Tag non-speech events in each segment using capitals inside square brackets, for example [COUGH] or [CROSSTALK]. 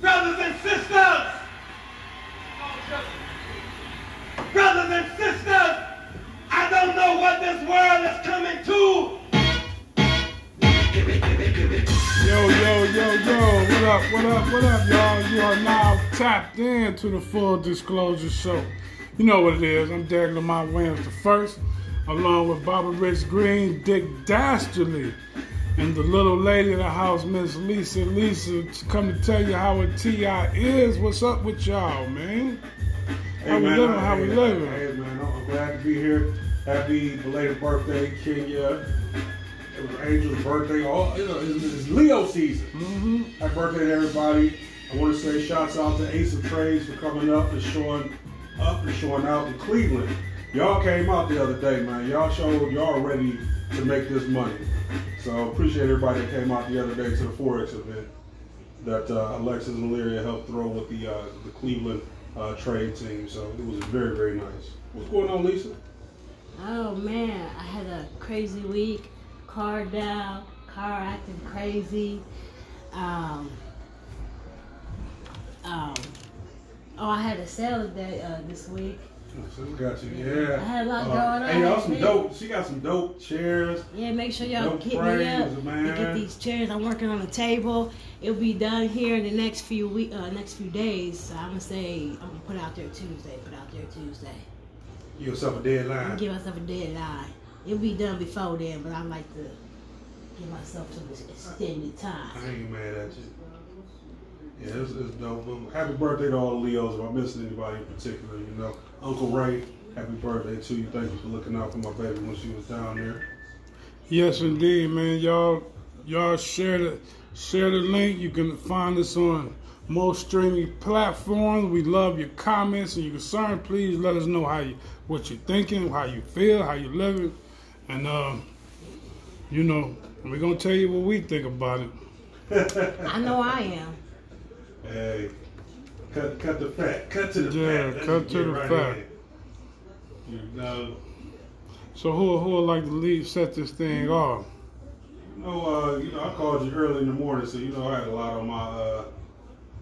Brothers and sisters! Brothers and sisters, I don't know what this world is coming to. Yo, yo, yo, yo, what up, what up, what up, y'all? You are now tapped in to the Full Disclosure Show. You know what it is. I'm Derek Lamont Williams the first, along with Bobby Rich Green, Dick Dastardly, and the little lady of the house, Miss Lisa. Lisa, come to tell you how a TI is. What's up with y'all, man? How we man, living? I- How we hey, living? Hey man, I'm glad to be here. Happy belated birthday, Kenya. It was Angel's birthday. All you know, it's, it's Leo season. Mm-hmm. Happy birthday to everybody. I want to say shouts out to Ace of Trades for coming up and showing up and showing out in Cleveland. Y'all came out the other day, man. Y'all showed y'all ready to make this money. So appreciate everybody that came out the other day to the Forex event that uh, Alexis and Lyria helped throw with the uh, the Cleveland uh, trade team. So it was very very nice. What's going on, Lisa? Oh man, I had a crazy week. Car down, car acting crazy. Um, um, oh, I had a sale day uh, this week. Got you. Yeah. I had a lot Uh, going on. Hey, y'all, some dope. She got some dope chairs. Yeah, make sure y'all Dope hit me up man. get these chairs. I'm working on a table. It'll be done here in the next few week, uh, next few days. So I'm gonna say I'm gonna put out there Tuesday. Put out there Tuesday. Give yourself a deadline. give myself a deadline. It'll be done before then, but I like to give myself some extended time. I ain't mad at you. Yeah, it's, it's dope. Happy birthday to all the Leos. If I'm missing anybody in particular, you know, Uncle Ray, happy birthday to you. Thank you for looking out for my baby when she was down there. Yes, indeed, man. Y'all, y'all share the share the link. You can find us on most streaming platforms. We love your comments and your concern. Please let us know how you what you're thinking, how you feel, how you living, and um, you know, we're gonna tell you what we think about it. [LAUGHS] I know I am. Hey, cut cut the fat. Cut to the Yeah, fat. Let's cut to the right fat. You know, So who who would like to lead set this thing off? you know, uh, you know, I called you early in the morning, so you know I had a lot on my uh,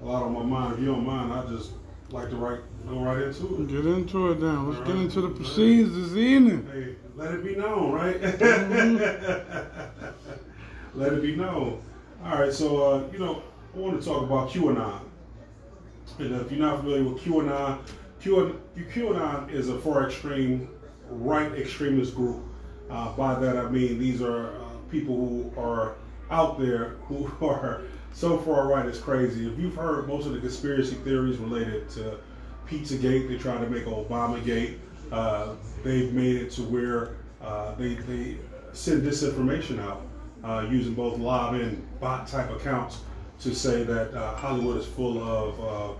a lot on my mind. If you don't mind, I just like to write go right into it. Get into it then. Let's get into the proceeds this evening. Hey, let it be known, right? [LAUGHS] let it be known. All right, so uh, you know, I want to talk about QAnon. And if you're not familiar with QAnon, QAnon, QAnon is a far extreme right extremist group. Uh, by that I mean these are uh, people who are out there who [LAUGHS] are so far right it's crazy. If you've heard most of the conspiracy theories related to Pizzagate, they try to make Obamagate. Uh, they've made it to where uh, they, they send disinformation out uh, using both live and bot type accounts to say that uh, Hollywood is full of uh,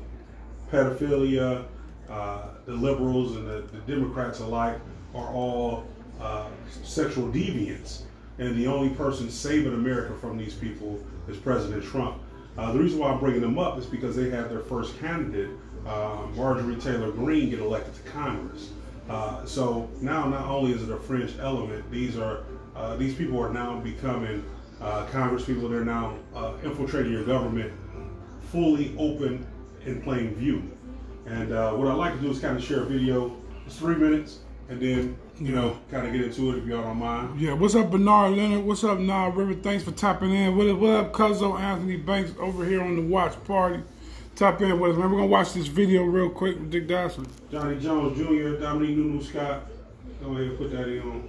pedophilia. Uh, the liberals and the, the Democrats alike are all uh, sexual deviants, and the only person saving America from these people is President Trump. Uh, the reason why I'm bringing them up is because they had their first candidate, uh, Marjorie Taylor Greene, get elected to Congress. Uh, so now, not only is it a fringe element, these are uh, these people are now becoming Congress people. They're now infiltrating your government, fully open in plain view. And uh, what I'd like to do is kind of share a video. It's three minutes, and then you know, kind of get into it if y'all don't mind. Yeah, what's up, Bernard Leonard? What's up, Nah River? Thanks for tapping in. What up, what up, Cuzzo Anthony Banks over here on the watch party. Tap in with us, man. We're gonna watch this video real quick with Dick Dawson. Johnny Jones Jr., Dominique Nunu Scott. Go ahead and put that in on.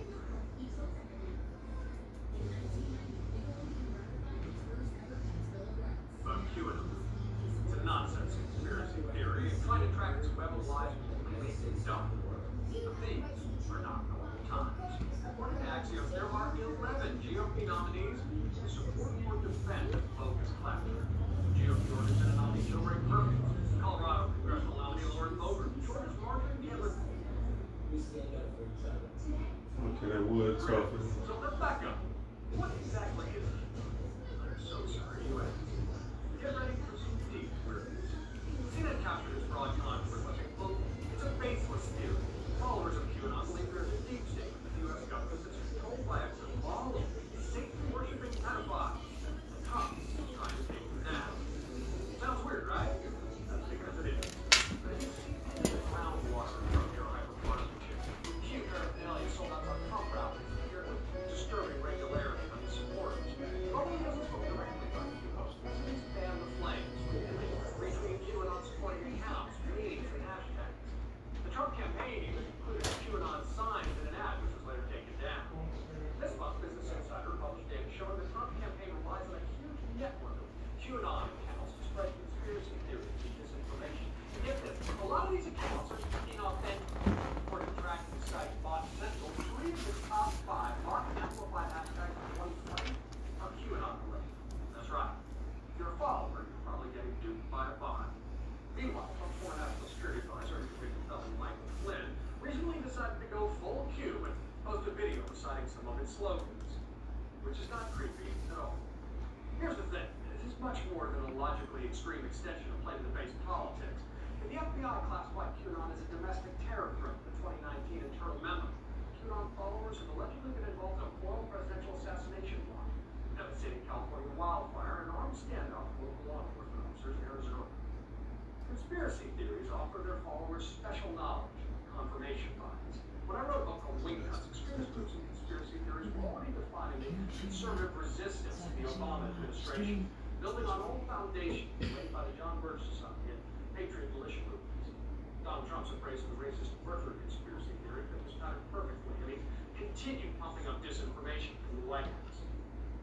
But QAnon. It's a nonsense conspiracy theory trying to track this web of lies and make it dumb. The things are not normal times. According to Axios, there are 11 GOP nominees who support or defend bogus claptrap. GOP Georgia Senate nominee Hillary Perkins, Colorado congressional nominee Lauren Boebert, Georgia's Marjorie Taylor. Okay, that wood stuff. So let's back up. What exactly is it? I'm so sorry, you asked. Get ready for some deep weirdness. CNN captured this politics. The FBI classified QAnon as a domestic terror threat in the 2019 internal memo. QAnon followers have allegedly been involved in a foiled presidential assassination plot, devastating California wildfire, and armed standoff with local law enforcement officers in Arizona. Conspiracy theories offer their followers special knowledge, confirmation bias. When I wrote a book called Wing Nuts, extremist groups and conspiracy theories were already defining a conservative resistance to the Obama administration, building on old foundations laid by the John Birch Society Patriot Militia movements. Donald Trump's embrace of the racist birther conspiracy theory fit this pattern perfectly, and he's continued pumping up disinformation from the White House.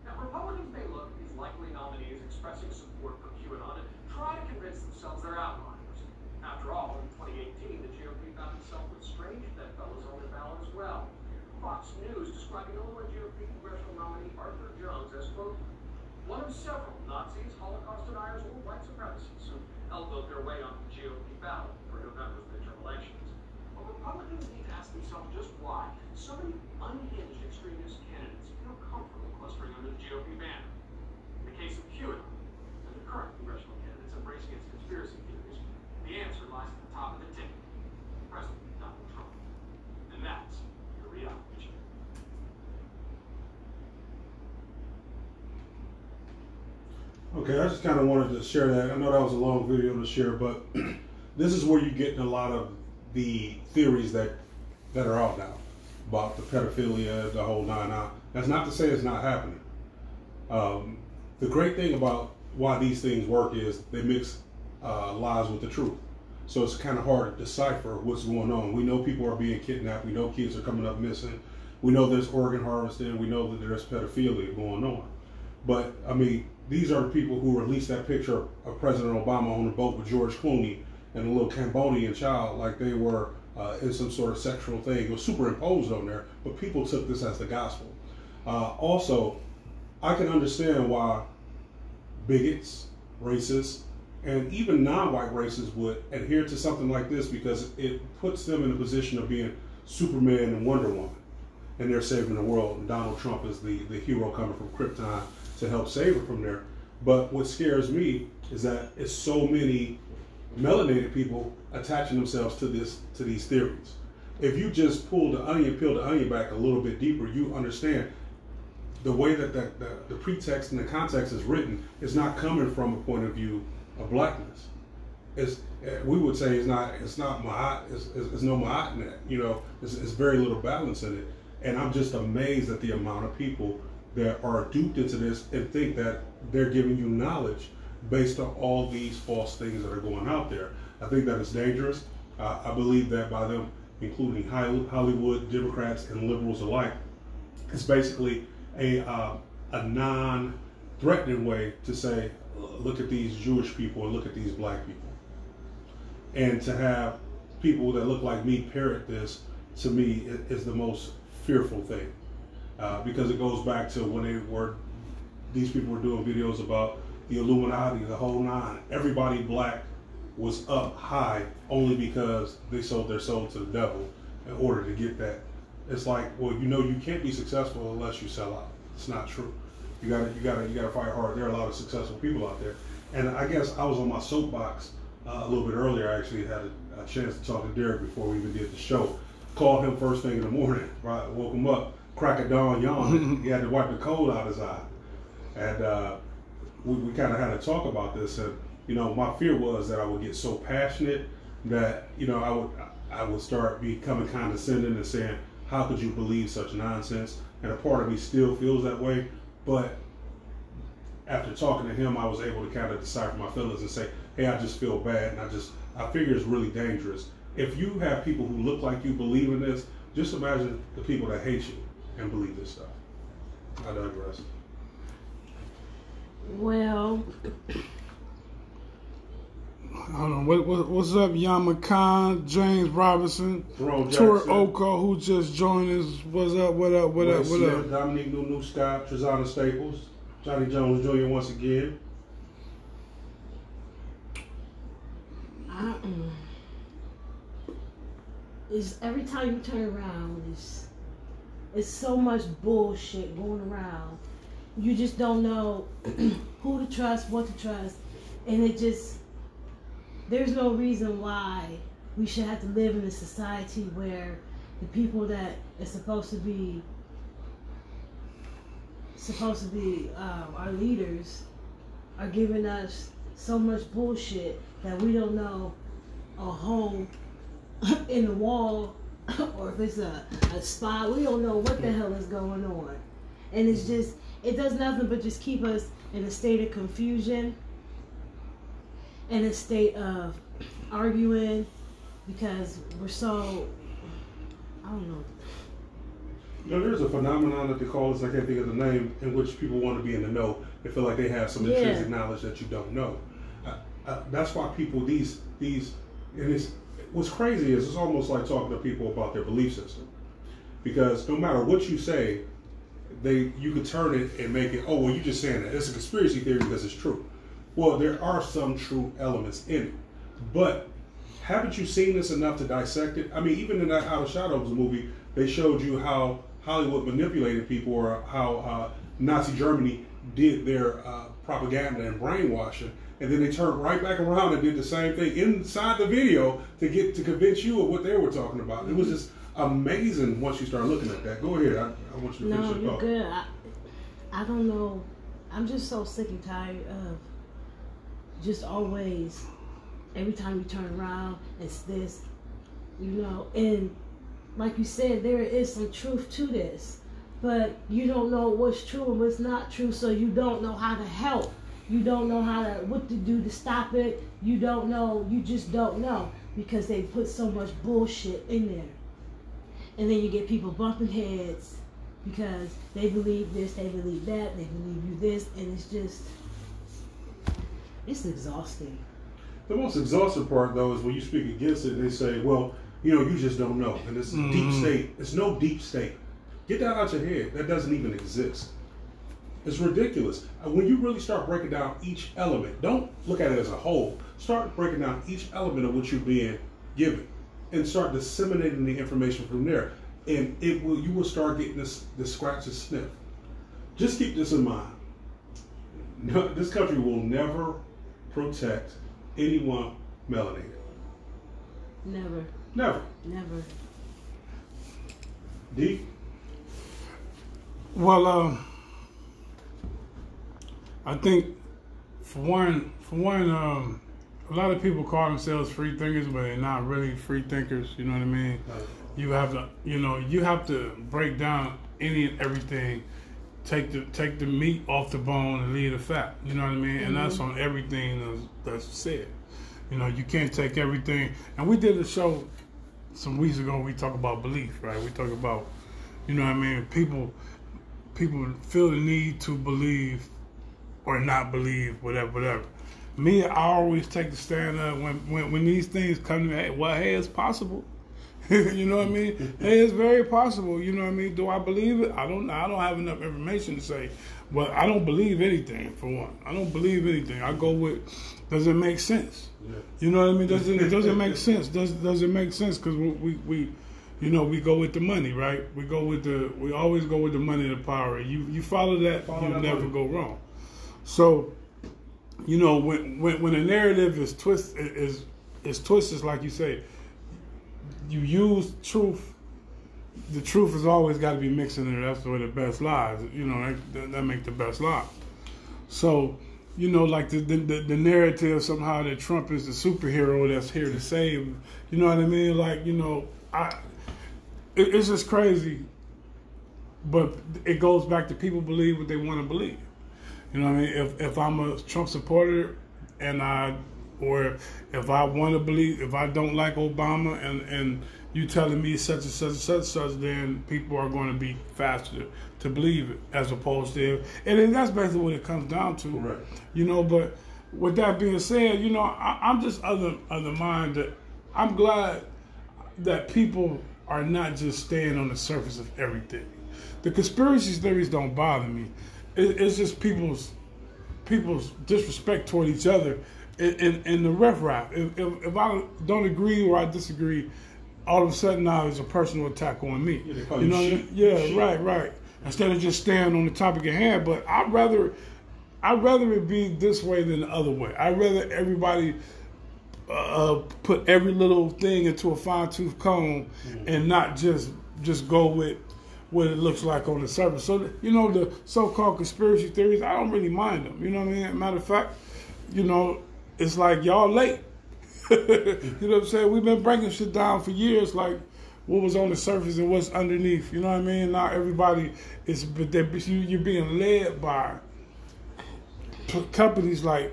Now, Republicans may look at these likely nominees expressing support for QAnon and try to convince themselves they're outliers. After all, in 2018, the GOP found itself with strange bedfellows on their ballot as well. Fox News describing Illinois GOP congressional nominee Arthur Jones as, quote, one of several Nazis, Holocaust deniers, or white supremacists elbowed their way on the GOP ballot for November's midterm elections. But Republicans need to ask themselves just why so many unhinged extremist candidates feel comfortable clustering under the GOP banner. In the case of QAnon and the current congressional candidates embracing its conspiracy theories, the answer lies at the top of the ticket. President Donald Trump. And that's your reality check. Okay, I just kind of wanted to share that. I know that was a long video to share, but [CLEARS THROAT] this is where you get a lot of the theories that that are out now about the pedophilia, the whole nine out. That's not to say it's not happening. Um, the great thing about why these things work is they mix uh, lies with the truth. So it's kind of hard to decipher what's going on. We know people are being kidnapped. We know kids are coming up missing. We know there's organ harvesting. We know that there's pedophilia going on. But I mean, these are the people who released that picture of President Obama on a boat with George Clooney and a little Cambodian child, like they were uh, in some sort of sexual thing. It was superimposed on there, but people took this as the gospel. Uh, also, I can understand why bigots, racists, and even non-white racists would adhere to something like this because it puts them in a position of being Superman and Wonder Woman, and they're saving the world. And Donald Trump is the the hero coming from Krypton to help save her from there. But what scares me is that it's so many melanated people attaching themselves to this to these theories. If you just pull the onion, peel the onion back a little bit deeper, you understand the way that the, the, the pretext and the context is written is not coming from a point of view of blackness. It's eh, we would say it's not it's not ma'at, it's, it's, it's no ma'at in that. You know, it's, it's very little balance in it. And I'm just amazed at the amount of people that are duped into this and think that they're giving you knowledge based on all these false things that are going out there. I think that is dangerous. Uh, I believe that by them, including Hollywood, Democrats, and liberals alike, it's basically a, uh, a non threatening way to say, look at these Jewish people and look at these black people. And to have people that look like me parrot this, to me, is the most fearful thing. Uh, because it goes back to when they were, these people were doing videos about the Illuminati, the whole nine. Everybody black was up high only because they sold their soul to the devil in order to get that. It's like, well, you know, you can't be successful unless you sell out. It's not true. You gotta, you gotta, you gotta fight hard. There are a lot of successful people out there, and I guess I was on my soapbox uh, a little bit earlier. I actually had a, a, chance to talk to Derek before we even did the show. Called him first thing in the morning. [LAUGHS] Right, woke him up, crack of dawn, yawn. [LAUGHS] he had to wipe the cold out his eye, and uh, we, we kind of had to talk about this. And you know, my fear was that I would get so passionate that you know I would I would start becoming condescending and saying, "How could you believe such nonsense?" And a part of me still feels that way, but after talking to him, I was able to kind of decipher my feelings and say, "Hey, I just feel bad," and I just I figure it's really dangerous. If you have people who look like you believe in this, just imagine the people that hate you and believe this stuff. I digress. Well, Hold on. What, what, what's up, Yama Khan, James Robinson, Jerome Tor Jackson. Oko, who just joined us. What's up? What up? What up? Wes What Smith, up? Dominique Nunu Scott, Trezana Staples, Johnny Jones Jr. once again. uh-uh. Mm, it's every time you turn around, it's it's so much bullshit going around. You just don't know [CLEARS THROAT] who to trust, what to trust, and it just there's no reason why we should have to live in a society where the people that is supposed to be supposed to be um, our leaders are giving us so much bullshit that we don't know a hole [LAUGHS] in the wall [LAUGHS] or if it's a, a spot. We don't know what the hell is going on. And it's just, it does nothing but just keep us in a state of confusion, in a state of arguing because we're so, I don't know. You know, there's a phenomenon that they call this, I can't think of the name, in which people want to be in the know. They feel like they have some Yeah. intrinsic knowledge that you don't know. Uh, uh, that's why people, these, these, and it's, what's crazy is it's almost like talking to people about their belief system. Because no matter what you say, they you could turn it and make it, oh, well, you're just saying that. It's a conspiracy theory because it's true. Well, there are some true elements in it. But haven't you seen this enough to dissect it? I mean, even in that Out of Shadows movie, they showed you how Hollywood manipulated people or how uh, Nazi Germany did their uh, propaganda and brainwashing. And then they turned right back around and did the same thing inside the video to get to convince you of what they were talking about. It was just amazing once you start looking at that. Go ahead. I, I want you to finish No, your you're thought. good. I, I don't know. I'm just so sick and tired of just always, every time you turn around, it's this, you know. And like you said, there is some truth to this, but you don't know what's true and what's not true, so you don't know how to help. You don't know how to what to do to stop it. You don't know. You just don't know because they put so much bullshit in there and then you get people bumping heads because they believe this, they believe that, they believe you this, and it's just it's exhausting. The most exhausting part, though, is when you speak against it, and they say, well, you know, you just don't know. And it's deep mm-hmm. state. It's no deep state. Get that out your head. That doesn't even exist. It's ridiculous. Uh, when you really start breaking down each element, don't look at it as a whole. Start breaking down each element of what you're being given and start disseminating the information from there. And it will you will start getting this the scratch and sniff. Just keep this in mind. No, this country will never protect anyone melanated. Never, Never. never. D. Well, um, I think for one, for one, um, a lot of people call themselves free thinkers, but they're not really free thinkers. You know what I mean? You have to, you know, you have to break down any and everything. Take the take the meat off the bone and leave the fat. You know what I mean? And that's on everything that's, that's said. You know, you can't take everything. And we did a show some weeks ago. We talk about belief, right? We talk about, you know what I mean? People people feel the need to believe or not believe, whatever, whatever. Me, I always take the stand up when, when, when these things come to me, well, hey, it's possible. [LAUGHS] you know what I mean? hey, it's very possible. You know what I mean? Do I believe it? I don't. I don't have enough information to say. But I don't believe anything. For one, I don't believe anything. I go with. Does it make sense? You know what I mean? Does it does it make [LAUGHS] sense? Does does it make sense? Because we, we we, you know, we go with the money, right? We go with the. We always go with the money, and the power. You you follow that, Follow you that never money. go wrong. So, you know, when when when a narrative is twist is is twisted, like you say, you use truth. The truth has always got to be mixed in there. That's where the best lies. You know, that, that, make the best lies. So, you know, like the the the narrative somehow that Trump is the superhero that's here to save. You know what I mean? Like, you know, I it, it's just crazy. But it goes back to people believe what they want to believe. You know what I mean? If if I'm a Trump supporter and I or if I want to believe if I don't like Obama and and you telling me such and such and such and such, then people are going to be faster to believe it as opposed to and then that's basically what it comes down to. Right. You know, but with that being said, you know, I, I'm just other of the mind that I'm glad that people are not just staying on the surface of everything. The conspiracy theories don't bother me. It, it's just people's people's disrespect toward each other and, and, and the ref rap. If, if, if I don't agree or I disagree, all of a sudden now it's a personal attack on me. Yeah, you know, sheep. yeah, Sheep. right, right. Instead of just staying on the topic at hand, but I'd rather I'd rather it be this way than the other way. I'd rather everybody uh, put every little thing into a fine tooth comb and not just just go with what it looks like on the surface. So you know the so-called conspiracy theories, I don't really mind them. You know what I mean? Matter of fact, you know, it's like y'all late. [LAUGHS] you know what I'm saying? We've been breaking shit down for years, like what was on the surface and what's underneath. You know what I mean? Now everybody is, but you, you're being led by companies like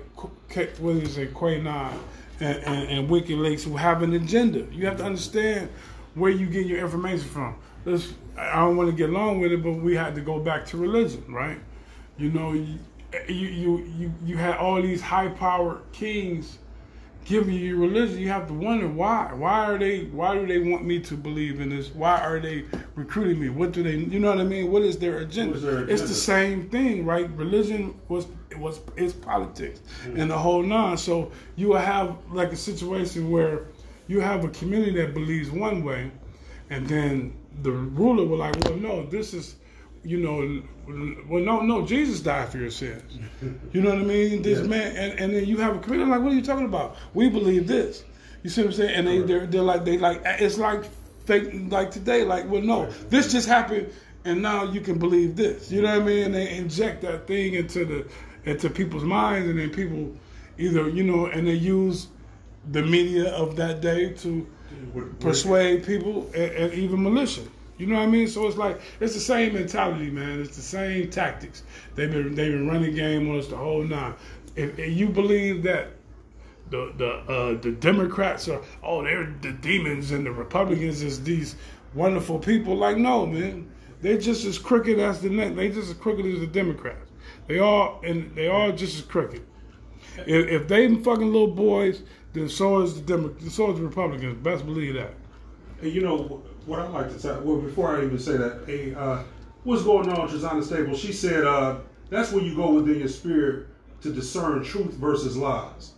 what is it, QAnon and, and, and WikiLeaks who have an agenda. You have to understand where you get your information from. Let's, I don't want to get long with it, but we had to go back to religion, right? You know, you you you you, had all these high powered kings giving you religion. You have to wonder why. Why are they? Why do they want me to believe in this? Why are they recruiting me? What do they? You know what I mean? What is their agenda? Is their It's the same thing, right? Religion was was is politics mm. and the whole nine. So you will have like a situation where you have a community that believes one way, and then the ruler will like, well, no, this is, you know, well, no, no, Jesus died for your sins. [LAUGHS] You know what I mean? This Yeah. man, and, and then you have a community like, what are you talking about? We believe this. You see what I'm saying? And they they're, they're like they like it's like fake like today. Like, well, no, this just happened, and now you can believe this. You know what I mean? And they inject that thing into the into people's minds, and then people either you know, and they use the media of that day to persuade people and, and even militia. You know what I mean? So it's like it's the same mentality, man. It's the same tactics. They've been they've been running game on us the whole nine. If, if you believe that the the uh, the Democrats are oh they're the demons and the Republicans is these wonderful people, like no man, they're just as crooked as the next. They just as crooked as the Democrats. They all and they all just as crooked. If, if they fucking little boys, then so is the Demo- so is the Republicans. Best believe that. You know what I like to say. Well, before I even say that, hey, uh, what's going on, Trezana Stable? She said uh, that's where you go within your spirit to discern truth versus lies.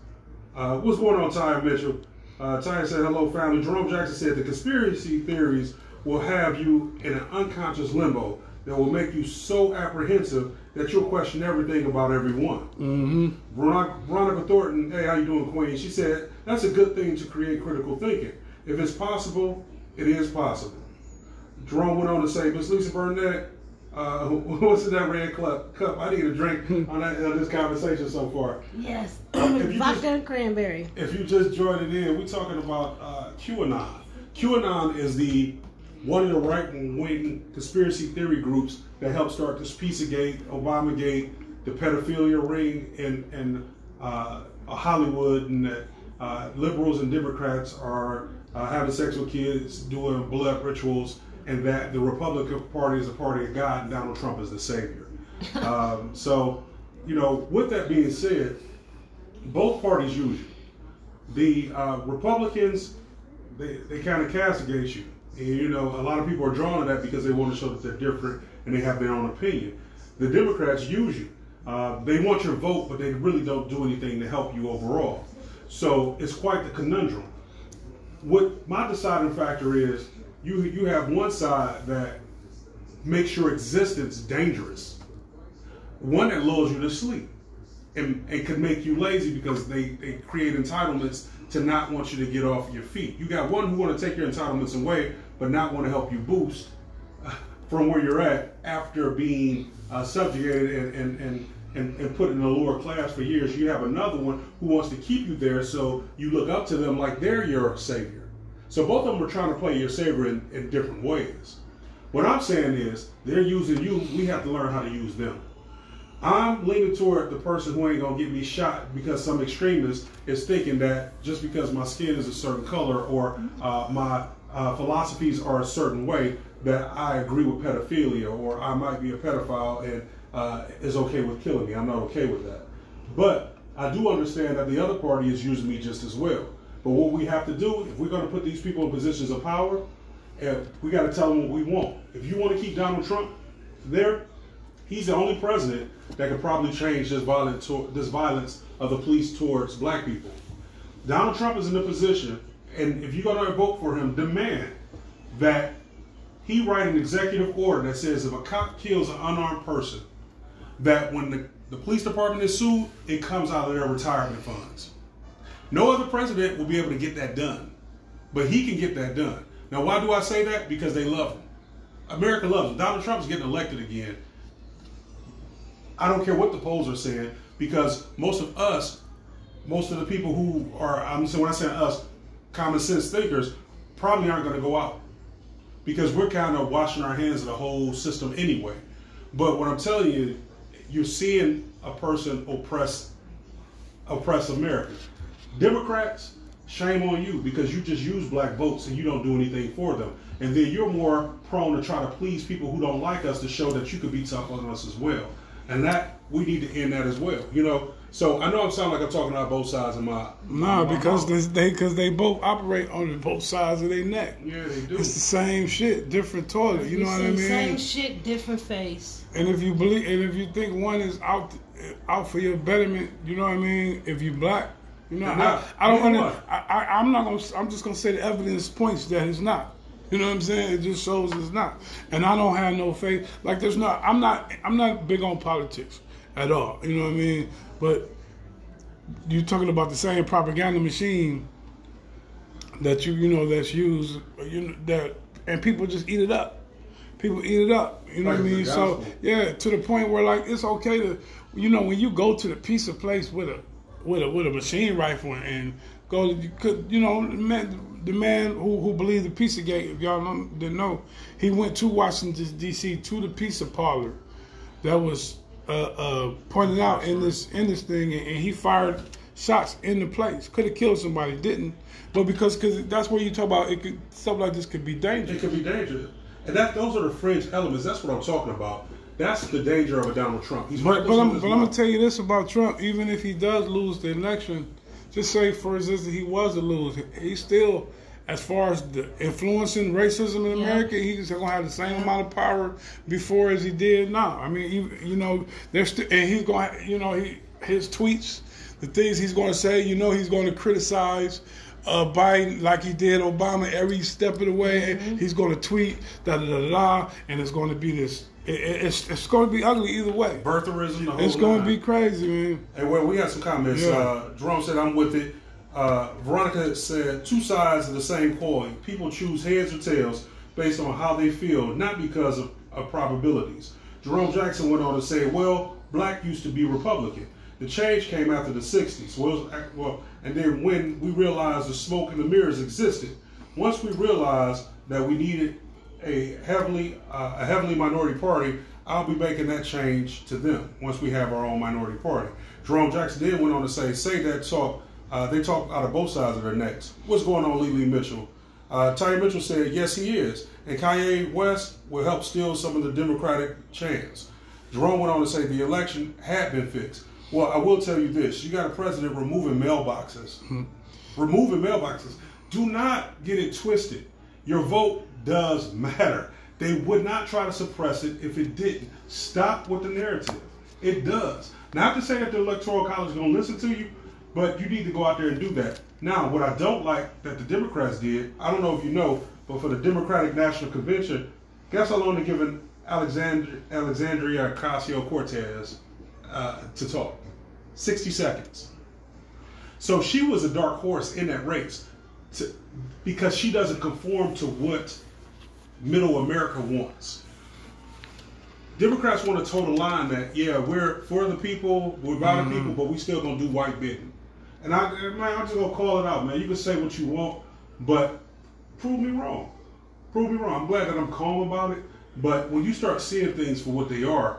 Uh, what's going on, Ty Mitchell? Uh, Ty said, "Hello, family." Jerome Jackson said the conspiracy theories will have you in an unconscious limbo that will make you so apprehensive that you'll question everything about everyone. Mm-hmm. Veronica, Veronica Thornton, hey, how you doing, Queen? She said that's a good thing to create critical thinking. If it's possible, it is possible. Jerome went on to say, Miss Lisa Burnett, uh, [LAUGHS] what's in that red cup? Cup? I need a drink [LAUGHS] on, that, on this conversation so far. Yes. [CLEARS THROAT] If you Vodka just- and cranberry. If you just joined it in, we're talking about uh, QAnon. QAnon is the one of the right wing conspiracy theory groups that helped start this Pizzagate, Obamagate, the pedophilia ring in, in uh, Hollywood, and that uh, liberals and Democrats are uh, having sex with kids, doing blood rituals, and that the Republican Party is a party of God and Donald Trump is the savior. [LAUGHS] um, so, you know, with that being said, both parties use you the uh, Republicans, they, they kind of castigate you. And, you know, a lot of people are drawn to that because they want to show that they're different and they have their own opinion. The Democrats use you. Uh, they want your vote, but they really don't do anything to help you overall. So it's quite the conundrum. What my deciding factor is, you you have one side that makes your existence dangerous, one that lulls you to sleep and, and could make you lazy because they, they create entitlements to not want you to get off your feet. You got one who want to take your entitlements away, but not want to help you boost [LAUGHS] from where you're at after being uh, subjugated and, and, and, and, and put in a lower class for years. You have another one who wants to keep you there so you look up to them like they're your savior. So both of them are trying to play your savior in, in different ways. What I'm saying is they're using you, we have to learn how to use them. I'm leaning toward the person who ain't gonna get me shot because some extremist is thinking that just because my skin is a certain color or uh, my uh, philosophies are a certain way that I agree with pedophilia or I might be a pedophile and uh, is okay with killing me. I'm not okay with that. But I do understand that the other party is using me just as well. But what we have to do, if we're going to put these people in positions of power, we got to tell them what we want. If you want to keep Donald Trump there, he's the only president that could probably change this violence, this violence of the police towards black people. Donald Trump is in a position, and if you're going to vote for him, demand that he write an executive order that says if a cop kills an unarmed person, that when the, the police department is sued, it comes out of their retirement funds. No other president will be able to get that done, but he can get that done. Now, why do I say that? Because they love him. America loves him. Donald Trump is getting elected again. I don't care what the polls are saying because most of us, most of the people who are, I'm saying when I say us, common sense thinkers, probably aren't going to go out because we're kind of washing our hands of the whole system anyway. But what I'm telling you, you're seeing a person oppress oppress America. Democrats, shame on you because you just use black votes and you don't do anything for them. And then you're more prone to try to please people who don't like us to show that you could be tough on us as well. And that we need to end that as well. You know, so I know I'm sounding like I'm talking out both sides of my No, my because mouth. they because they both operate on both sides of their neck. yeah they do. It's the same shit, different toilet. You know what I mean? Same shit, different face. And if you believe, and if you think one is out out for your betterment, you know what I mean. If you black, you know, They're I. I don't. Neither Under. I, I, I'm not gonna. I'm just gonna say the evidence points that it's not. You know what I'm saying? It just shows it's not. And I don't have no faith. Like there's not. I'm not. I'm not big on politics at all. You know what I mean? But you're talking about the same propaganda machine that you you know that's used. You know, that and people just eat it up. People eat it up. You know what I mean? So yeah, to the point where like it's okay to, you know, when you go to the pizza place with a with a with a machine rifle and go, you could, you know, the man, the man who who believed the pizza gate, if y'all don't, didn't know, he went to Washington D.C. to the pizza parlor that was uh, uh, pointed out in this in this thing, and, and he fired shots in the place. Could have killed somebody, didn't. But because cause that's where you talk about it could stuff like this could be dangerous. It could be dangerous. And that those are the fringe elements. That's what I'm talking about. That's the danger of a Donald Trump. He's But, but, I'm, but I'm gonna tell you this about Trump. Even if he does lose the election, just say for instance he was to lose, he's still, as far as the influencing racism in Yeah. America, he's gonna have the same amount of power before as he did now. I mean, you, you know, there's st- and he's going, to you know, he his tweets, the things he's going to say, you know, he's going to criticize. Uh, Biden, like he did Obama, every step of the way, he's going to tweet da da da da, da, and it's going to be this. It, it- it's it's going to be ugly either way. Birtherism, the whole It's going to be crazy, man. And well, we got some comments. Yeah. Uh, Jerome said, "I'm with it." Uh, Veronica said, two sides of the same coin. People choose heads or tails based on how they feel, not because of, of probabilities." Jerome Jackson went on to say, "Well, black used to be Republican. The change came after the '60s. Well, well, and then when we realized the smoke and the mirrors existed, once we realized that we needed a heavily uh, a heavily minority party, I'll be making that change to them once we have our own minority party. Jerome Jackson then went on to say, say that talk, uh, they talk out of both sides of their necks. What's going on, Lee Lee Mitchell? Uh, Tyree Mitchell said, yes, he is. And Kanye West will help steal some of the Democratic chance. Jerome went on to say the election had been fixed. Well, I will tell you this. You got a president removing mailboxes removing mailboxes. Do not get it twisted. Your vote does matter. They would not try to suppress it if it didn't. Stop with the narrative. It does. Not to say that the Electoral College is going to listen to you, but you need to go out there and do that. Now, what I don't like that the Democrats did, I don't know if you know, but for the Democratic National Convention, guess how long they're giving Alexandria, Alexandria Ocasio Cortez uh, to talk? 60 seconds. So she was a dark horse in that race to, because she doesn't conform to what middle America wants. Democrats want to toe the line that, yeah, we're for the people, we're about the people, but we still gonna do white bidding. And I, man, I'm just gonna call it out, man. You can say what you want, but prove me wrong. Prove me wrong. I'm glad that I'm calm about it, but when you start seeing things for what they are,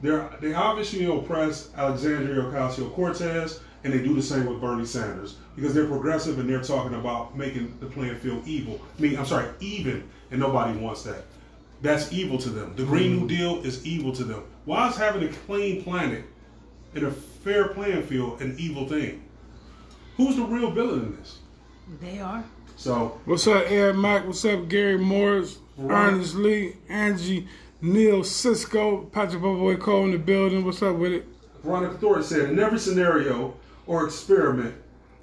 they're they obviously oppress Alexandria Ocasio Cortez, and they do the same with Bernie Sanders because they're progressive and they're talking about making the playing field evil. I mean, I'm sorry, even, and nobody wants that. That's evil to them. The Green New Deal is evil to them. Why is having a clean planet and a fair playing field an evil thing? Who's the real villain in this? They are. So What's up, Ed Mack? What's up, Gary Morris, Right. Ernest Lee, Angie, Neil, Cisco, Patrick Boy Cole in the building. What's up with it? Veronica Thornton said, in every scenario or experiment,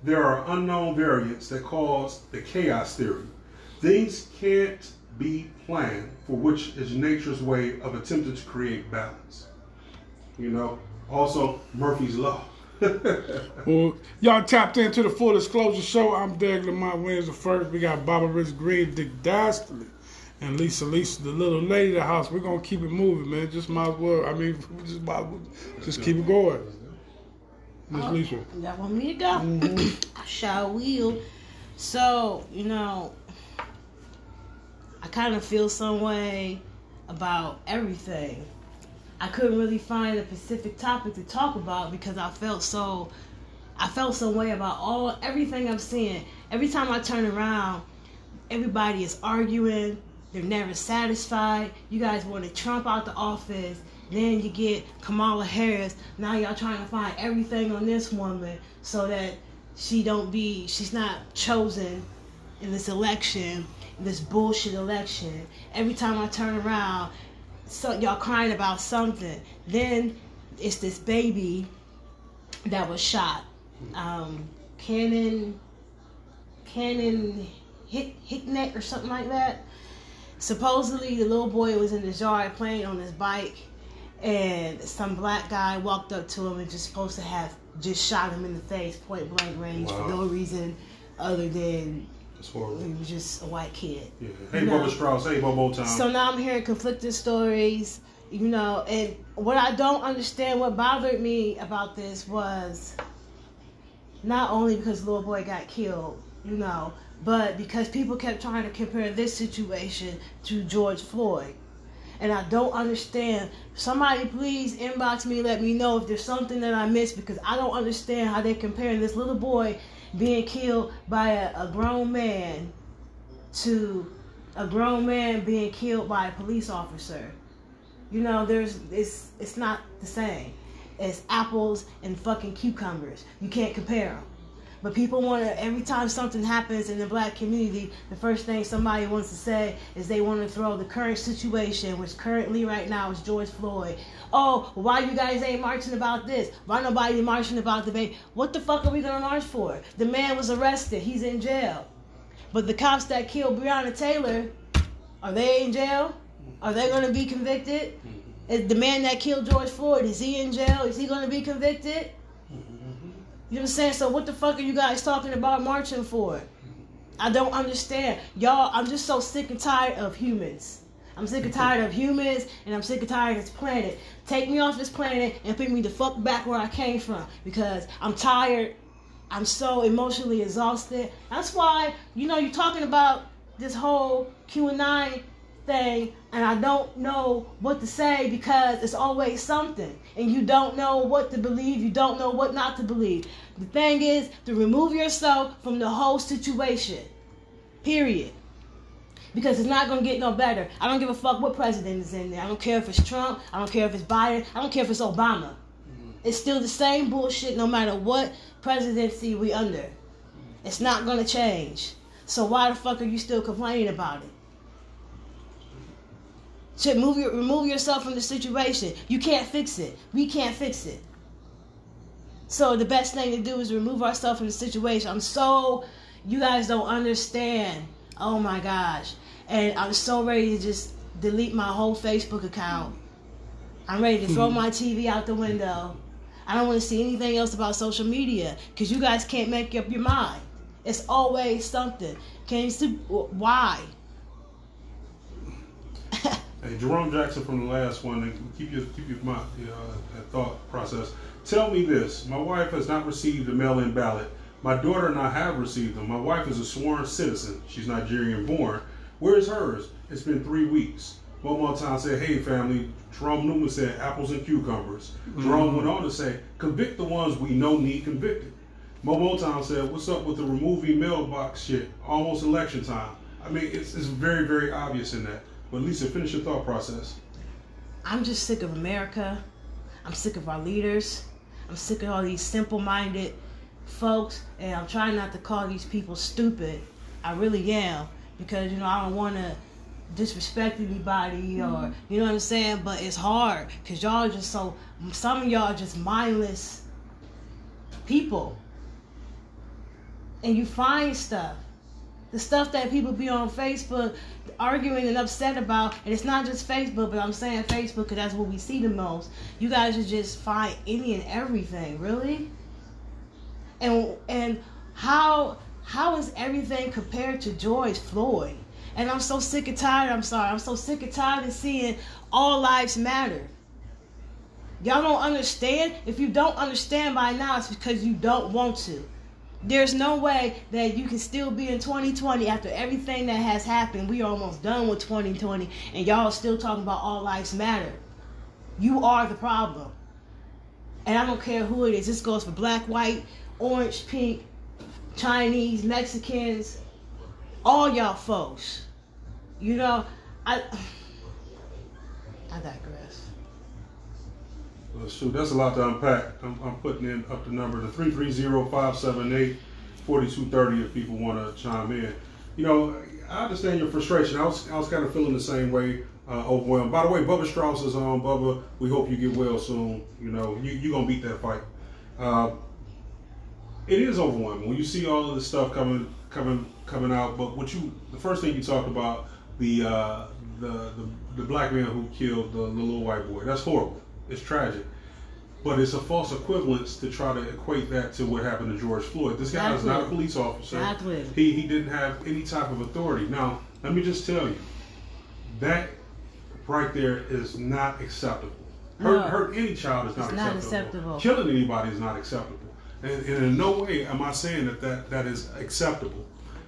there are unknown variants that cause the chaos theory. Things can't be planned, for which is nature's way of attempting to create balance. You know, Also, Murphy's Law. Well, y'all tapped into the Full Disclosure Show. I'm Derek Lamont Williams the first. We got Baba Rich Green, Dick Dastardly, and Lisa Lisa, the little lady of the house. We're gonna keep it moving, man. Just might as well. I mean, [LAUGHS] just might well just keep it going. Miss oh, Lisa. Y'all want me to go? Mm-hmm. I shall will. So, you know, I kind of feel some way about everything. I couldn't really find a specific topic to talk about because I felt so I felt some way about all everything I'm seeing. Every time I turn around, everybody is arguing. They're never satisfied. You guys want to Trump out the office. Then you get Kamala Harris. Now y'all trying to find everything on this woman so that she don't be she's not chosen in this election, this bullshit election. Every time I turn around, so y'all crying about something. Then it's this baby that was shot. Um, Cannon, Cannon Hick, Hicknet or something like that. Supposedly the little boy was in his yard playing on his bike, and some black guy walked up to him and just supposed to have just shot him in the face, point blank range, for no reason other than That's he was just a white kid. Yeah. Hey, No. Bubba Strauss. Hey, Bobo Town. So now I'm hearing conflicting stories, you know, and what I don't understand, what bothered me about this was not only because the little boy got killed, you know, but because people kept trying to compare this situation to George Floyd. And I don't understand. Somebody please inbox me, let me know if there's something that I missed because I don't understand how they're comparing this little boy being killed by a, a grown man to a grown man being killed by a police officer. You know, there's it's it's not the same. It's apples and fucking cucumbers. You can't compare them. But people want to every time something happens in the black community, the first thing somebody wants to say is they want to throw the current situation, which currently right now is George Floyd. Oh, why you guys ain't marching about this? Why nobody marching about the baby? What the fuck are we gonna march for? The man was arrested. He's in jail. But the cops that killed Breonna Taylor, are they in jail? Are they going to be convicted? Mm-hmm. Is the man that killed George Floyd, is he in jail? Is he going to be convicted? You know what I'm saying? So what the fuck are you guys talking about marching for? I don't understand. Y'all, I'm just so sick and tired of humans. I'm sick and tired of humans and I'm sick and tired of this planet. Take me off this planet and put me the fuck back where I came from because I'm tired. I'm so emotionally exhausted. That's why, you know, you're talking about this whole Q&A thing and I don't know what to say because it's always something and you don't know what to believe, you don't know what not to believe. The thing is to remove yourself from the whole situation. Period. Because it's not gonna get no better. I don't give a fuck what president is in there. I don't care if it's Trump. I don't care if it's Biden. I don't care if it's Obama. Mm-hmm. It's still the same bullshit no matter what presidency we under. It's not gonna change. So why the fuck are you still complaining about it? To move your, remove yourself from the situation. You can't fix it. We can't fix it. So the best thing to do is remove ourselves from the situation. I'm so you guys don't understand. Oh my gosh. And I'm so ready to just delete my whole Facebook account. I'm ready to throw my TV out the window. I don't want to see anything else about social media because you guys can't make up your mind. It's always something. Can you see why? Hey, Jerome Jackson from the last one. Keep your keep your mind, uh, that thought process. Tell me this: My wife has not received a mail-in ballot. My daughter and I have received them. My wife is a sworn citizen. She's Nigerian born. Where is hers? It's been three weeks. One time said, "Hey family." Jerome Newman said, "Apples and cucumbers." Mm-hmm. Jerome went on to say, "Convict the ones we know need convicted." Momo Town said, "What's up with the removing mailbox shit? Almost election time." I mean, it's, it's very, very obvious in that. But Lisa, finish your thought process. I'm just sick of America. I'm sick of our leaders. I'm sick of all these simple minded folks. And I'm trying not to call these people stupid. I really am. Because, you know, I don't want to disrespect anybody or, mm-hmm. you know what I'm saying? But it's hard because y'all are just so, some of y'all are just mindless people. And you find stuff. The stuff that people be on Facebook arguing and upset about, and it's not just Facebook, but I'm saying Facebook because that's what we see the most. You guys should just find any and everything, really. And and how how is everything compared to George Floyd? And I'm so sick and tired. I'm sorry. I'm so sick and tired of seeing all lives matter. Y'all don't understand. If you don't understand by now, it's because you don't want to. There's no way that you can still be in 2020 after everything that has happened. We are almost done with 2020, and y'all still talking about all lives matter. You are the problem. And I don't care who it is. This goes for black, white, orange, pink, Chinese, Mexicans, all y'all folks. You know, I [SIGHS] I digress. Shoot, that's a lot to unpack. I'm, I'm putting in up the number to 330-578-4230 if people want to chime in. You know, I understand your frustration. I was I was kind of feeling the same way, uh, overwhelmed. By the way, Bubba Strauss is on. Bubba, we hope you get well soon. You know, you you gonna beat that fight. Uh, it is overwhelming when you see all of this stuff coming coming coming out. But what you the first thing you talked about the uh, the, the the black man who killed the, the little white boy. That's horrible. It's tragic. But it's a false equivalence to try to equate that to what happened to George Floyd. This guy is not a police officer. Exactly. He he didn't have any type of authority. Now, let me just tell you, that right there is not acceptable. Hurt, No. hurt any child is not acceptable. acceptable. Killing anybody is not acceptable. And, and in no way am I saying that that, that is acceptable.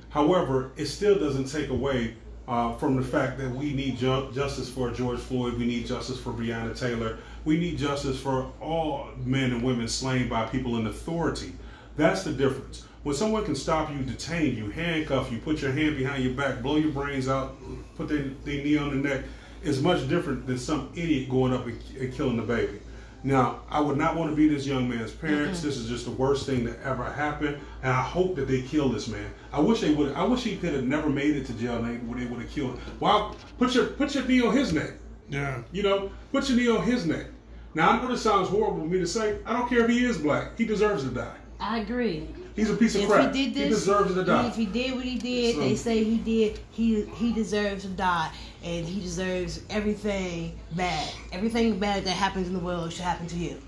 However, it still doesn't take away uh, from the fact that we need ju- justice for George Floyd. We need justice for Breonna Taylor. We need justice for all men and women slain by people in authority. That's the difference. When someone can stop you, detain you, handcuff you, put your hand behind your back, blow your brains out, put their, their knee on the neck, it's much different than some idiot going up and, and killing the baby. Now, I would not want to be this young man's parents. This is just the worst thing that ever happened, and I hope that they kill this man. I wish they would. I wish he could have never made it to jail. And they, would- they would have killed him. Why? Put your put your knee on his neck. Yeah. You know, put your knee on his neck. Now I know this sounds horrible for me to say. I don't care if he is black. He deserves to die. I agree. He's a piece of If crap. he did this, deserves to die. if he did what he did, So- they say he did. He he deserves to die, and he deserves everything bad. Everything bad that happens in the world should happen to you.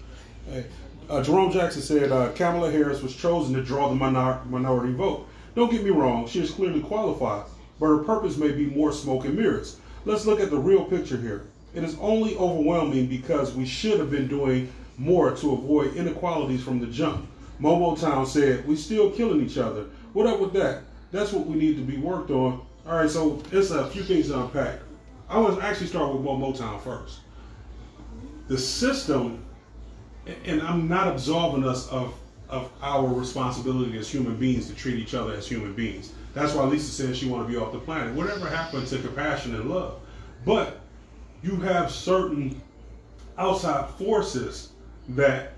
Hey, uh, Jerome Jackson said uh, Kamala Harris was chosen to draw the minor- minority vote. Don't get me wrong, she is clearly qualified, but her purpose may be more smoke and mirrors. Let's look at the real picture here. It is only overwhelming because we should have been doing more to avoid inequalities from the jump. Momo Town said, We still killing each other. What up with that? That's what we need to be worked on. All right, so it's a few things to unpack. I to actually start with Momo Town first. The system and I'm not absolving us of of our responsibility as human beings to treat each other as human beings. That's why Lisa says she want to be off the planet. Whatever happened to compassion and love, but you have certain outside forces that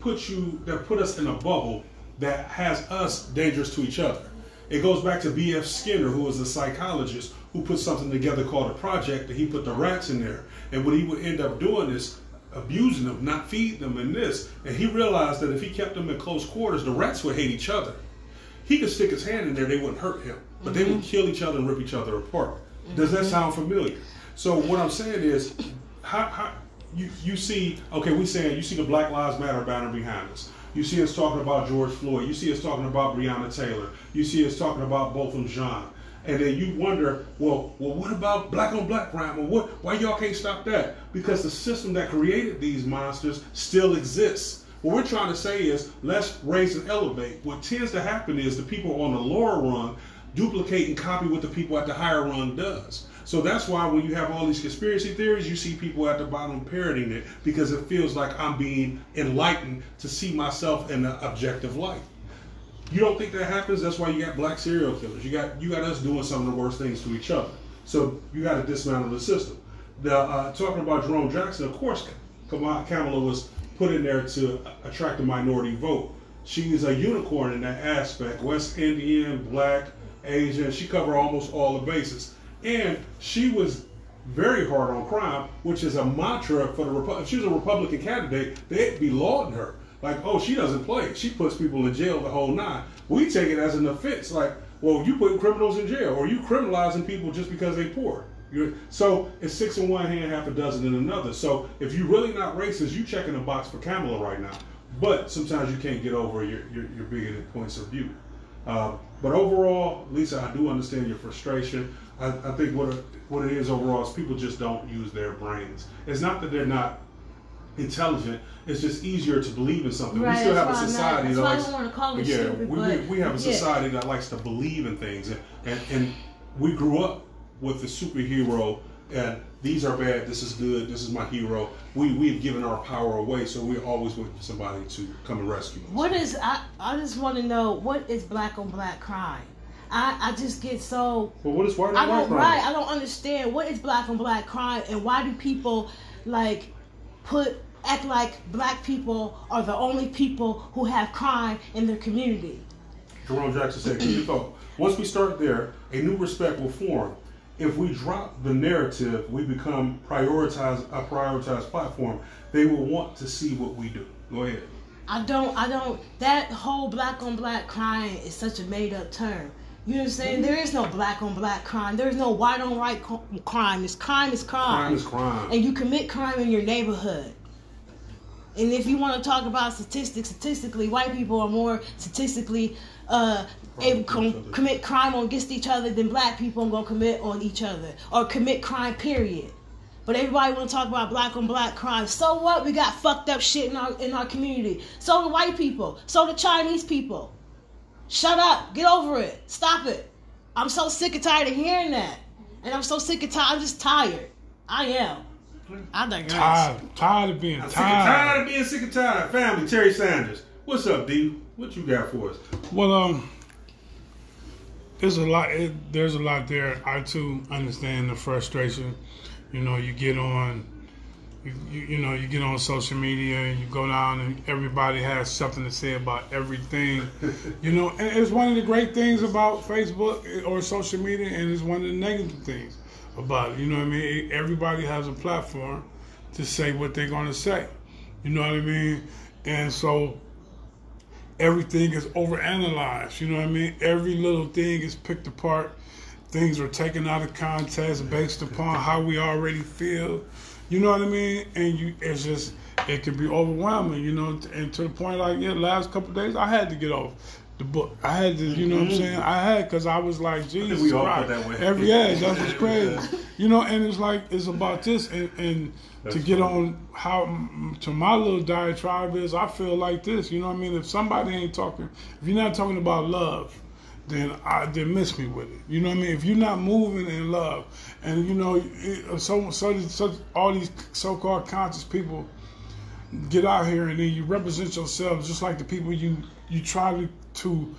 put you that put us in a bubble that has us dangerous to each other. It goes back to B.F. Skinner, who was a psychologist who put something together called a project, and he put the rats in there. And what he would end up doing is abusing them, not feeding them, and this. And he realized that if he kept them in close quarters, the rats would hate each other. He could stick his hand in there, they wouldn't hurt him, but they would mm-hmm. kill each other and rip each other apart. Does that mm-hmm. sound familiar? So what I'm saying is, how, how you you see? Okay, we saying you see the Black Lives Matter banner behind us. You see us talking about George Floyd. You see us talking about Breonna Taylor. You see us talking about Botham Jean. And then you wonder, well, well, what about black on black crime? Well, what? Why y'all can't stop that? Because the system that created these monsters still exists. What we're trying to say is let's raise and elevate. What tends to happen is the people on the lower rung duplicate and copy what the people at the higher rung does. So that's why when you have all these conspiracy theories, you see people at the bottom parroting it because it feels like I'm being enlightened to see myself in an objective light. You don't think that happens? That's why you got black serial killers. You got you got us doing some of the worst things to each other. So you got to dismantle the system. The uh, talking about Jerome Jackson, of course, Kamala was put in there to attract a minority vote. She a unicorn in that aspect. West Indian, black, Asian. She covered almost all the bases, and she was very hard on crime, which is a mantra for the Repu- If she was a Republican candidate, they'd be lauding her. Like, oh, she doesn't play. She puts people in jail the whole nine. We take it as an offense. Like, Well, you putting criminals in jail, or you criminalizing people just because they poor. You're, so it's six in one hand, half a dozen in another. So if you're really not racist, you checking a box for Kamala right now. But sometimes you can't get over your your, your bigoted points of view. Uh, but overall, Lisa, I do understand your frustration. I, I think what what it is overall is people just don't use their brains. It's not that they're not intelligent. It's just easier to believe in something. Right, we still have a not- society that likes. wanna call them yeah, stupid, we, we, we have a yeah. society that likes to believe in things, and, and and we grew up with the superhero. And these are bad. This is good. This is my hero. We we've given our power away, so we always wait for somebody to come and rescue us. What is I? I just want to know what is black on black crime. I I just get so But what is white I on white don't crime? right. I don't understand what is black on black crime and why do people like put act like black people are the only people who have crime in their community. Jerome Jackson said, your thought. Once we start there, a new respect will form. If we drop the narrative, we become prioritize a prioritized platform. They will want to see what we do. Go ahead. I don't I don't that whole black on black crime is such a made up term. You know what I'm saying? There is no black on black crime. There is no white on white crime. It's crime is crime. Crime is crime. and you commit crime in your neighborhood. And if you want to talk about statistics, statistically, white people are more statistically uh, able to com- commit crime on against each other than black people are gonna commit on each other or commit crime. Period. But everybody want to talk about black on black crime. So what? We got fucked up shit in our in our community. So do white people. So do Chinese people. Shut up. Get over it. Stop it. I'm so sick and tired of hearing that. And I'm so sick and tired. I'm just tired. I am. I digress. Tired, tired of being I'm sick and tired tired. of being sick and tired. Family, Terry Sanders. What's up, D? What you got for us? Well, um, there's a lot. It, there's a lot there. I too understand the frustration. You know, you get on, you, you, you know, you get on social media and you go down and everybody has something to say about everything. [LAUGHS] you know, and it's one of the great things about Facebook or social media, and it's one of the negative things about it. You know what I mean? Everybody has a platform to say what they're going to say. You know what I mean? And so everything is overanalyzed. You know what I mean? Every little thing is picked apart. Things are taken out of context based upon how we already feel. You know what I mean? And you, it's just, it can be overwhelming. You know, and to the point like, yeah, last couple days I had to get off the book. I had to, you know what I'm mm-hmm. saying? I had because I was like, Jesus we all Christ. that way. Every yeah, [LAUGHS] that's what's crazy. You know, and it's like it's about this, and, and to That's get funny. on how to my little diatribe is, I feel like this. You know what I mean? If somebody ain't talking, if you're not talking about love, then I then miss me with it. You know what I mean? If you're not moving in love, and you know, it, so so so all these so-called conscious people get out here and then you represent yourself just like the people you you try to, to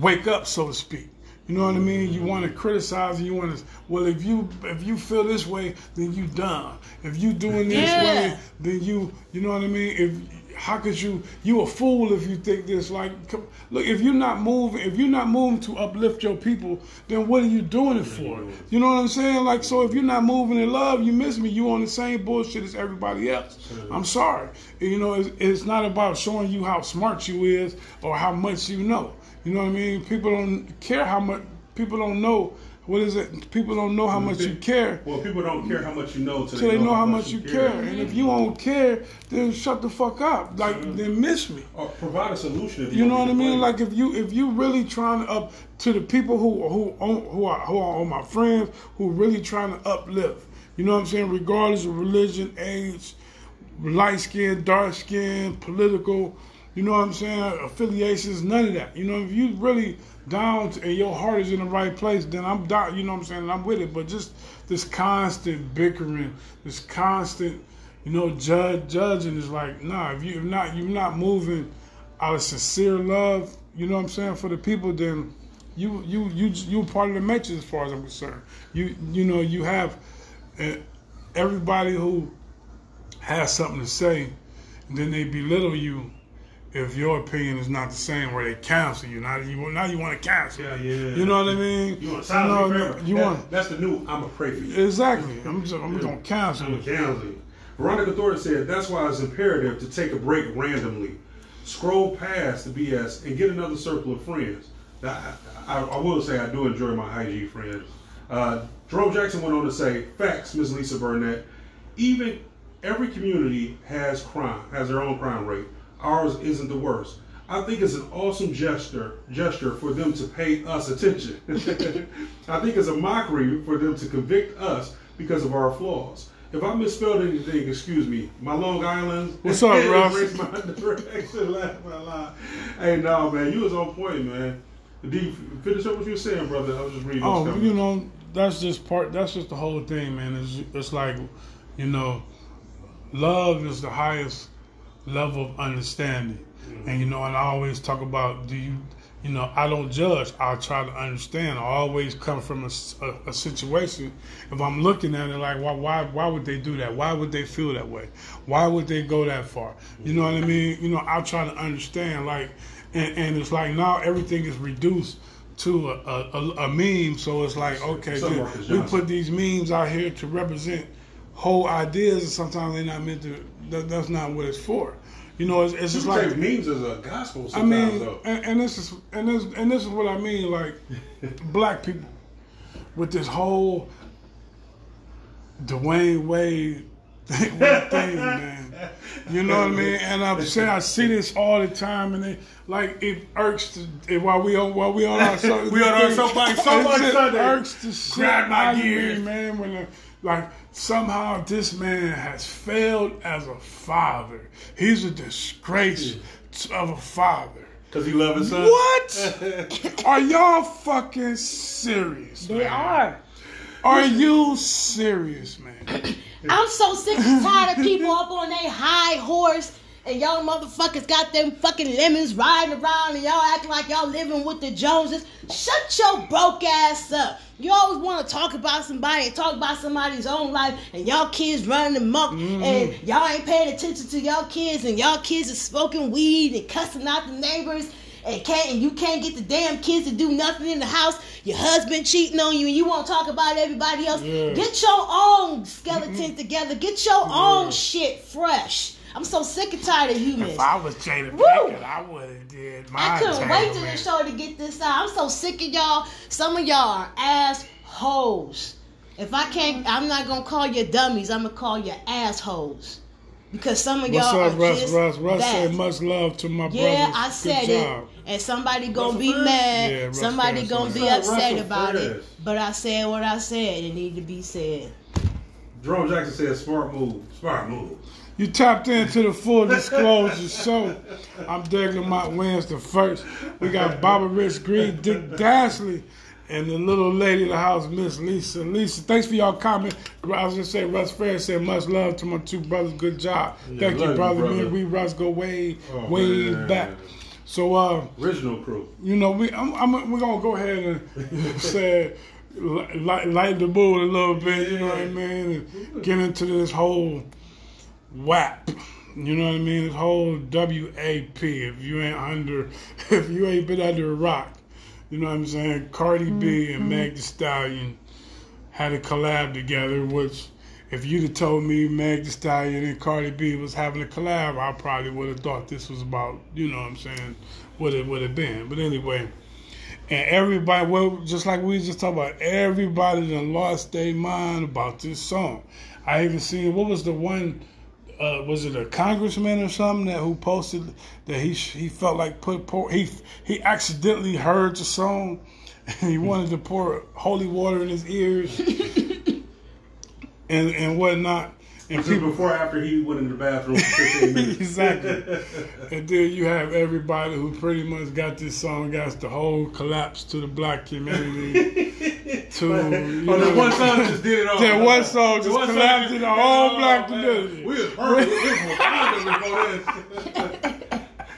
wake up, so to speak. You know what I mean? You want to criticize. You want to. Well, if you if you feel this way, then you dumb. If you doing this Yeah. way, then you you know what I mean. If how could you you a fool if you think this? Like, come, look, if you're not moving, if you're not moving to uplift your people, then what are you doing it for? You know what I'm saying? Like, so if you're not moving in love, you miss me. You on the same bullshit as everybody else. I'm sorry. You know, it's, it's not about showing you how smart you is or how much you know. You know what I mean? People don't care how much. People don't know. What is it? People don't know how much you care Well, people don't care how much you know till till they know how much you care. And if you don't care, then shut the fuck up. Like mm-hmm. then miss me. Or provide a solution. If you, You know what I mean? Like if you if you really trying to up to the people who who own- who are who are my friends who really trying to uplift. You know what I'm saying? Regardless of religion, age, light skin, dark skin, political. You know what I'm saying? Affiliations, none of that. You know, if you really down and your heart is in the right place, then I'm down. You know what I'm saying? I'm with it. But just this constant bickering, this constant, you know, judge judging is like, nah. If you if not you're not moving out of sincere love, you know what I'm saying, for the people, then you you you you part of the matrix as far as I'm concerned. You you know you have uh, everybody who has something to say, and then they belittle you if your opinion is not the same, where they cancel you. Now you now you want to cancel. Yeah, yeah. You know what I mean? You want to silence me know, forever. You That- want That's the new. I'm a pray for you. exactly. I'm just I'm gonna cancel I'm cancel you. Veronica Thornton said that's why it's imperative to take a break randomly, scroll past the BS, and get another circle of friends. I, I, I will say I do enjoy my IG friends. Uh, Jerome Jackson went on to say, "Facts, Miss Lisa Burnett. Even every community has crime, has their own crime rate. Ours isn't the worst. I think it's an awesome gesture gesture for them to pay us attention. [LAUGHS] I think it's a mockery for them to convict us because of our flaws. If I misspelled anything, excuse me. My Long Island. [LAUGHS] What's up, [LAUGHS] Russ? my direction, laugh out loud. Hey, no, man, you was on point, man. D, finish up what you were saying, brother. I was just reading. Oh, you know, that's just part. That's just the whole thing, man. It's it's like, you know, love is the highest level of understanding, and you know, and I always talk about do you, you know, I don't judge. I try to understand. I always come from a situation. If I'm looking at it like, why, why, why would they do that? Why would they feel that way? Why would they go that far? You know what I mean? You know, I try to understand. Like, and, and it's like now everything is reduced to a, a, a, a meme. So it's like, okay, we put these memes out here to represent whole ideas, and sometimes they're not meant to. That, that's not what it's for. You know, it's, it's just like take memes as a gospel I mean, though. and, and this is and this and this is what I mean, like [LAUGHS] black people with this whole Dwyane Wade thing, [LAUGHS] thing, man. You know what I mean? And I'm saying I see this all the time, and it like it irks the, it, while we on while we on our [LAUGHS] so, We on our soapbox- just Sunday. irks the shit Grab my out of man. When the, like somehow this man has failed as a father. He's a disgrace of a father. Because he love his son. What? [LAUGHS] Are y'all fucking serious? They man? are. Are you serious, man? [CLEARS THROAT] I'm so sick and tired of people up on their high horse and y'all motherfuckers got them fucking lemons riding around and y'all acting like y'all living with the Joneses. Shut your broke ass up. You always want to talk about somebody and talk about somebody's own life and y'all kids running amok mm-hmm. and y'all ain't paying attention to y'all kids and y'all kids are smoking weed and cussing out the neighbors and can't and you can't get the damn kids to do nothing in the house. Your husband cheating on you and you won't talk about everybody else. Yeah. Get your own skeleton together. Get your own shit fresh. I'm so sick and tired of humans. If I was Jada Woo! Pinkett, I would have did my I couldn't wait till entanglement. the show to get this out. I'm so sick of y'all. Some of y'all are assholes. If I can't, I'm not gonna call you dummies. I'm gonna call you assholes. Because some of y'all up, are Russ? just Russ, Russ that. said much love to my brother. Yeah, brothers. I said Good it, job. and somebody gonna Russell be Fans? mad. Yeah, somebody Fans, gonna be upset Russell about it. But I said what I said. It needed to be said. Jerome Jackson said, smart move. Smart move. You tapped into the full disclosure show. I'm Doug Lamont Wins the first. We got Baba Rich Green, Dick Dashley, and the little lady of the house, Miss Lisa. Lisa, thanks for y'all comment. I was just say Russ Fair said much love to my two brothers. Good job. Thank you, brother. Me brother. and we Russ go way, Oh, way man. back. So uh Original crew. you know, we I'm, I'm we're gonna go ahead and [LAUGHS] say light, light the mood a little bit, you know what I mean, and get into this whole WAP. You know what I mean? This whole WAP. If you ain't under, [LAUGHS] if you ain't been under a rock, you know what I'm saying? Cardi B and mm-hmm. Meg Thee Stallion had a collab together, which. If you'd have told me Meg Thee Stallion and Cardi B was having a collab, I probably would have thought this was about, you know what I'm saying, what it would have been. But anyway, and everybody, well, just like we just talked about, everybody done lost their mind about this song. I even seen what was the one, uh, was it a congressman or something that who posted that he he felt like put pour, he he accidentally heard the song [LAUGHS] and he wanted to pour holy water in his ears [LAUGHS] and and whatnot. And This before after he went in the bathroom for 15 [LAUGHS] minutes. exactly. [LAUGHS] and then you have everybody who pretty much got this song, got the whole collapse to the black community. [LAUGHS] to you oh, know, that one song just did it all. That one song just one collapsed in the whole all, black man. community. We was perfect. We was Wakanda before this.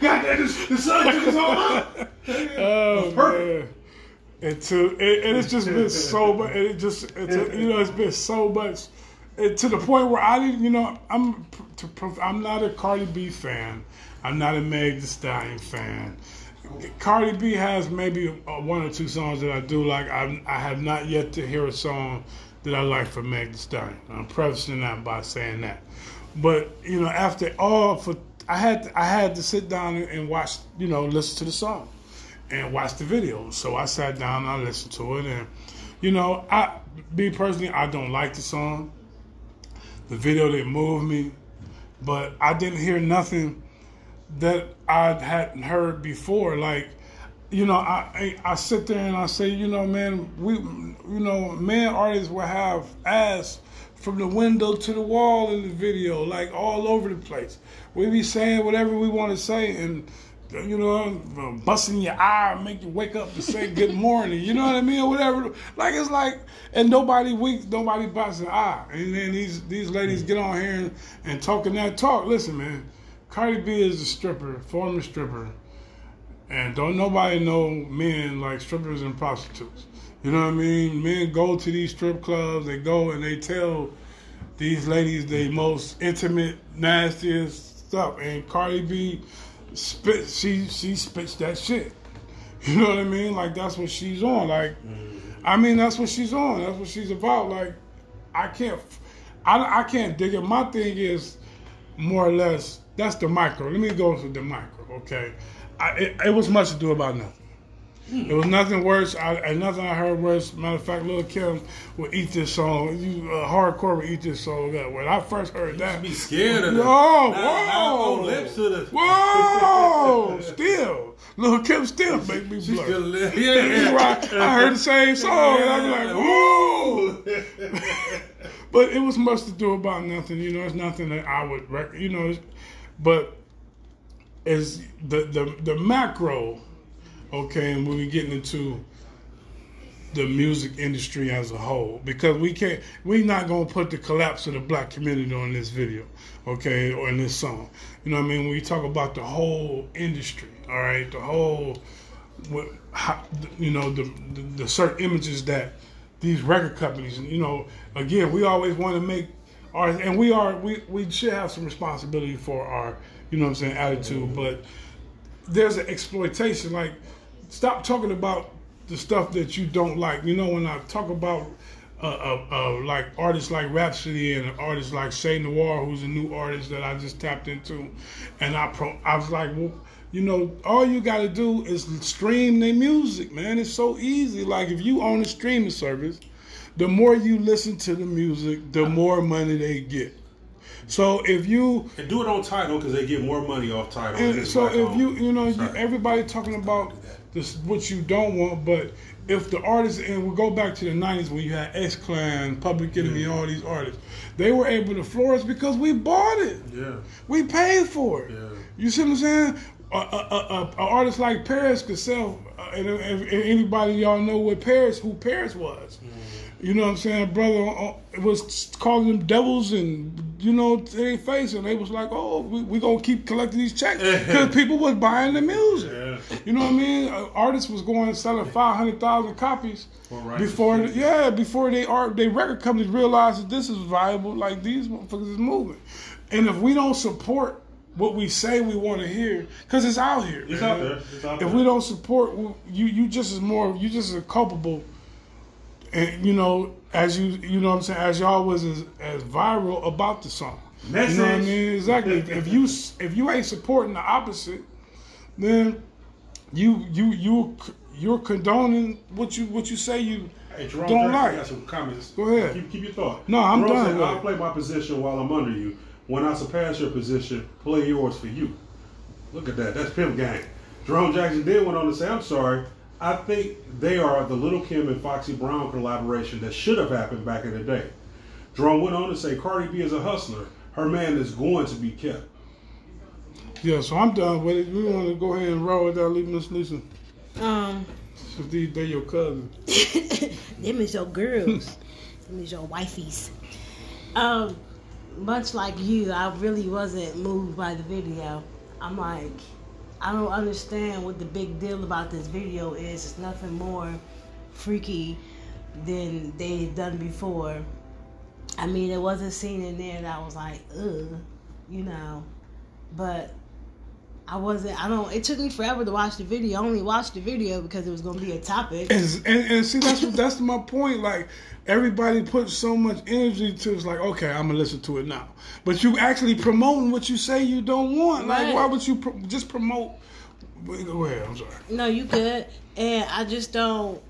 God damn, this, the sun took us all out. Oh perfect. man. And to it, and it's just been so much. and It just it's you know it's been so much. And to the point where I didn't, you know, I'm to, I'm not a Cardi B fan. I'm not a Meg Thee Stallion fan. Cardi B has maybe uh, one or two songs that I do like. I, I have not yet to hear a song that I like from Meg Thee Stallion. I'm prefacing that by saying that. But you know, after all, for I had I had to sit down and watch, you know, listen to the song and watch the video. So I sat down and I listened to it, and you know, I me personally, I don't like the song. The video didn't move me, but I didn't hear nothing that I hadn't heard before. Like, you know, I I, sit there and I say, you know, man, we, you know, man, artists will have ass from the window to the wall in the video, like all over the place. We be saying whatever we want to say, and you know, busting your eye, make you wake up to say good [LAUGHS] morning. You know what I mean, or whatever. Like it's like, and nobody weak, nobody busts an eye. And then these these ladies get on here and, and talking that talk. Listen, man, Cardi B is a stripper, former stripper, and don't nobody know men like strippers and prostitutes. You know what I mean? Men go to these strip clubs, they go and they tell these ladies the most intimate, nastiest stuff. And Cardi B spit she she spits that shit. [LAUGHS] You know what I mean? Like that's what she's on. Like mm. I mean that's what she's on. That's what she's about. Like I can't I, I can't dig it. My thing is more or less that's the micro. Let me go to the micro, okay? I, it, it was much to do about nothing. It was nothing worse. I, and nothing I heard worse. Matter of fact, Lil Kim would eat this song. You uh, hardcore would eat this song up. When I first heard that, Be scared of that. Oh, now whoa. lips to the. Whoa! [LAUGHS] still, Lil Kim still make me She blush. still live. Yeah, Yeah. I heard the same [LAUGHS] song, and I'm like, whoa! [LAUGHS] But it was much to do about nothing. You know, it's nothing that I would, rec- you know, it's- but is the the the macro, okay, and when we getting into the music industry as a whole because we can't we're not gonna put the collapse of the black community on this video okay or in this song you know what i mean we talk about the whole industry all right the whole what how, you know the, the the certain images that these record companies you know again we always want to make our and we are we we should have some responsibility for our you know what i'm saying attitude but there's an exploitation. Like, stop talking about the stuff that you don't like. You know, when I talk about uh, uh, uh, like artists like Rapsody and artists like Che Noir, who's a new artist that I just tapped into, and I pro- I was like, well, you know, all you got to do is stream their music, man. It's so easy. Like, if you own a streaming service, the more you listen to the music, the more money they get. So if you And do it on Tidal because they get more money off Tidal. and so if owned. you you know you, everybody talking about this what you don't want, but if the artists and we go back to the nineties when you had X Clan, Public Enemy, all these artists, they were able to flourish because we bought it, yeah, we paid for it. Yeah. You see what I'm saying? A, a, a, a, a artist like Paris could sell, uh, and, and, and anybody y'all know what Paris, who Paris was. You know what I'm saying, brother? uh, It was calling them devils and you know to their face, and they was like, "Oh, we, we gonna keep collecting these checks because people was buying the music." Yeah. You know what I mean? Uh, artists was going and selling five hundred thousand copies rights before, shit. yeah, before they art, they record companies realized that this is viable. Like these motherfuckers is moving, and if we don't support what we say we want to hear, because it's out here, It's out there. It's out If there. we don't support you, you just as more, you just as culpable and you know, as you you know what I'm saying, as y'all was as, as viral about the song. You know what I mean? Exactly. if you if you ain't supporting the opposite, then you you you you're condoning what you what you say you Hey, Jerome don't Jackson like. got some comments. Go ahead. Keep, keep your thought. No, I'm Jerome done I'll play my position while I'm under you. When I surpass your position, play yours for you. Look at that. That's pimp gang. Jerome Jackson did went on to say, I'm sorry. I think they are the Little Kim and Foxy Brown collaboration that should have happened back in the day. Jerome went on to say, Cardi B is a hustler. Her man is going to be kept. Yeah, so I'm done with it. We want to go ahead and roll with that. Leave Miss Lisa. Um, So these they your cousin. [LAUGHS] them is your girls. [LAUGHS] them is your wifeys. Um, much like you, I really wasn't moved by the video. I'm like, I don't understand what the big deal about this video is. It's nothing more freaky than they've done before. I mean, there was a scene in there that I was like, ugh, you know, but I wasn't. I don't. It took me forever to watch the video. I only watched the video because it was going to be a topic. And, and, and see, that's that's my point. Like everybody puts so much energy to it's like, okay, I'm gonna listen to it now. But you actually promoting what you say you don't want. Like, why would you pro- just promote Go ahead. I'm sorry. No, you good. And I just don't.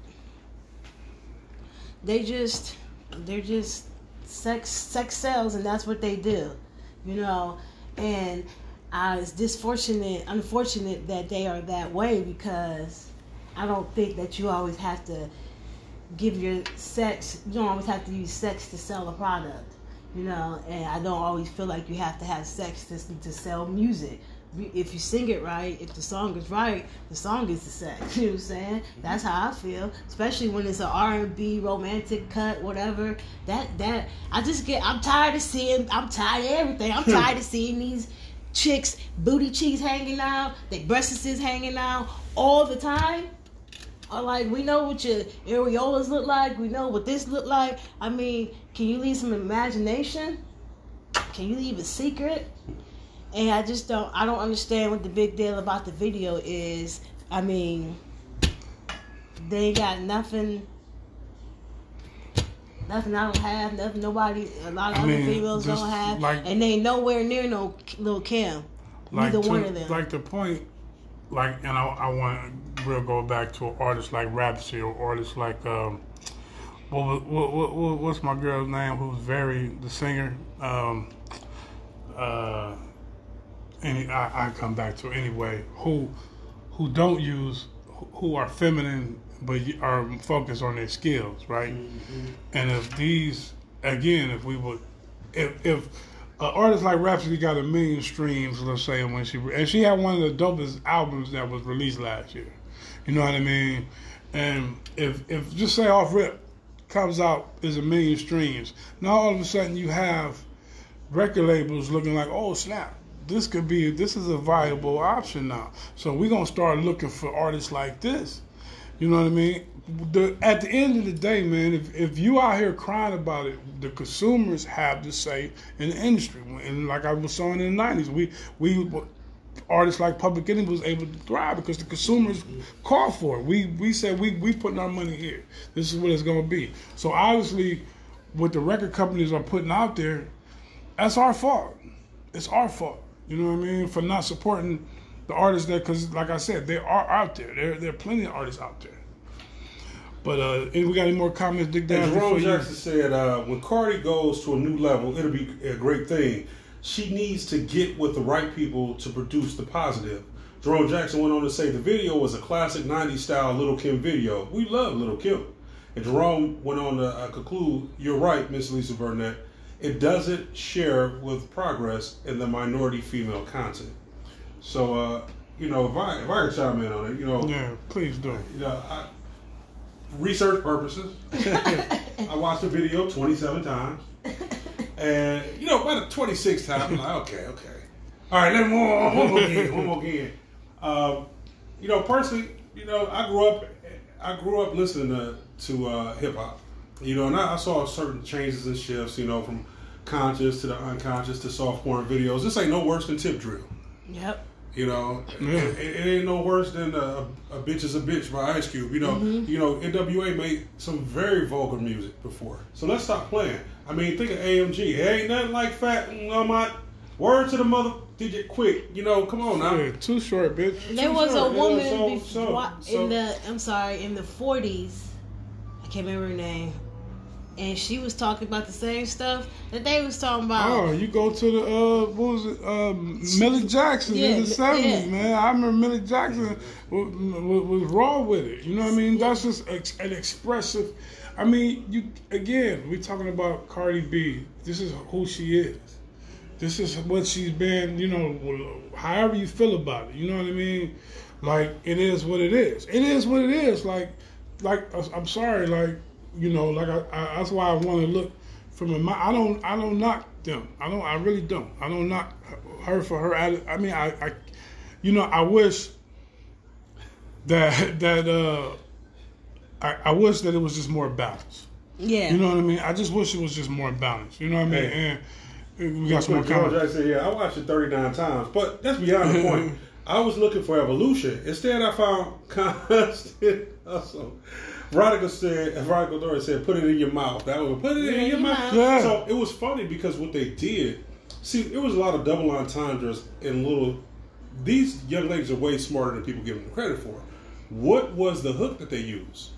They just, they're just sex sex sells, and that's what they do, you know. And I it's disfortunate, unfortunate that they are that way because I don't think that you always have to give your sex. You don't always have to use sex to sell a product, you know. And I don't always feel like you have to have sex to to sell music if you sing it right, if the song is right, the song is the sex. [LAUGHS] You know what I'm saying? Mm-hmm. That's how I feel. Especially when it's an R and B romantic cut, whatever. That that I just get I'm tired of seeing I'm tired of everything. I'm [LAUGHS] tired of seeing these chicks booty cheeks hanging out, their breasts is hanging out all the time. Or like we know what your areolas look like, we know what this look like. I mean, can you leave some imagination? Can you leave a secret? and I just don't I don't understand what the big deal about the video is. I mean, they got nothing. Nothing I don't have, nothing nobody, a lot of I other mean, females don't have, like- and they nowhere near no little Kim. Like Neither to, one of them. Like the point, like, and I, I want to real go back to an artist like Rapsody or artists like um, what, what, what, what what's my girl's name? Who's very the singer. Um, uh, any I, I come back to anyway. Who who don't use who are feminine but are focused on their skills, right? And if these again, if we would, if if an artist like Rapsody got a million streams, let's say, when she and she had one of the dopest albums that was released last year, you know what I mean? And if if just say off rip comes out is a million streams, now all of a sudden you have record labels looking like, oh snap, this could be this is a viable option now. So we're gonna start looking for artists like this. You know what I mean? The, at the end of the day, man, if, if you out here crying about it, the consumers have to say in the industry. And like I was saying in the '90s, we we artists like Public Enemy was able to thrive because the consumers called for it. We we said we we putting our money here. This is what it's gonna be. So obviously, what the record companies are putting out there, that's our fault. It's our fault. You know what I mean for not supporting the artists that because like I said, they are out there. There there are plenty of artists out there. But uh, and we got any more comments, Dick Dan? before Jerome you- Jackson said, uh, when Cardi goes to a new level, it'll be a great thing. She needs to get with the right people to produce the positive. Jerome Jackson went on to say the video was a classic 90s style Little Kim video. We love Little Kim. And Jerome went on to uh, conclude, you're right, Miss Lisa Burnett. It doesn't share with progress in the minority female content. So, uh, you know, if I if I could chime in on it, you know, Yeah, please do. you know, I, research purposes, [LAUGHS] I watched the video 27 times. And, you know, by the 26th time, I'm like, okay, okay. All right, let me one, [LAUGHS] one more again, one more game. Um, you know, personally, you know, I grew up, I grew up listening to, to uh, hip hop. You know, and I, I saw certain changes and shifts, you know, from conscious to the unconscious to soft porn videos. This ain't no worse than tip drill. Yep. You know, Yeah. it, it ain't no worse than a, a bitch is a bitch by Ice Cube. You know, mm-hmm. you know, NWA made some very vulgar music before. So let's stop playing. I mean, think of AMG. It ain't nothing like fat. I'm not. Word to the mother. Did it quick? You know, come on now. Yeah, too short, bitch. There Too was a short, yeah, woman so- before, so- so- in the I'm sorry in the 40s. I can't remember her name, and she was talking about the same stuff that they was talking about. Oh, you go to the uh, what was it? Um, Millie Jackson Yeah, in the seventies, yeah. man. I remember Millie Jackson was, was, raw with it. You know what I mean? That's just ex- an expressive. I mean, you again. we're talking about Cardi B. This is who she is. This is what she's been. You know, however you feel about it. You know what I mean? Like it is what it is. It is what it is. Like, like I'm sorry. Like you know, like I, I that's why I want to look from a. mi- I don't. I don't knock them. I don't. I really don't. I don't knock her for her. atti- I mean, I. I you know, I wish that [LAUGHS] that uh, I, I wish that it was just more balanced. yeah. You know what I mean? I just wish it was just more balanced. You know what I mean? Hey. And we got some more George comments. Jackson, yeah, I watched it 39 times, but that's beyond the point. [LAUGHS] I was looking for evolution. Instead, I found [LAUGHS] constant hustle. Veronica said, Veronica Dora said, put it in your mouth. That was put it in your mouth. Yeah. So it was funny because what they did, see, it was a lot of double entendres and little these young ladies are way smarter than people give them credit for. What was the hook that they used?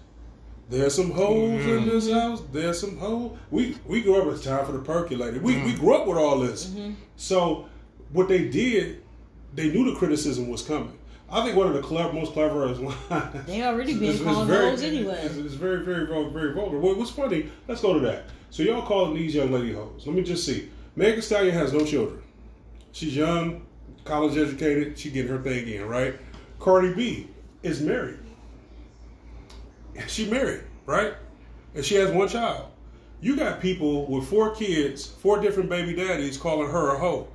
There's some hoes in mm-hmm. this house. There's some hoes. We we grew up. It's time for the percolator. We we mm-hmm. grew up with all this. Mm-hmm. So what they did, they knew the criticism was coming. I think one of the clever, most cleverest lines. [LAUGHS] They already been It's- it's called very- hoes anyway. It's, it's very, very, very, very vulgar. What, what's funny? Let's go to that. So y'all calling these young lady hoes? Let me just see. Megan Stallion has no children. She's young, college educated. She getting her thing in, right? Cardi B is married. [LAUGHS] She married, right? And she has one child. You got people with four kids, four different baby daddies calling her a hoe.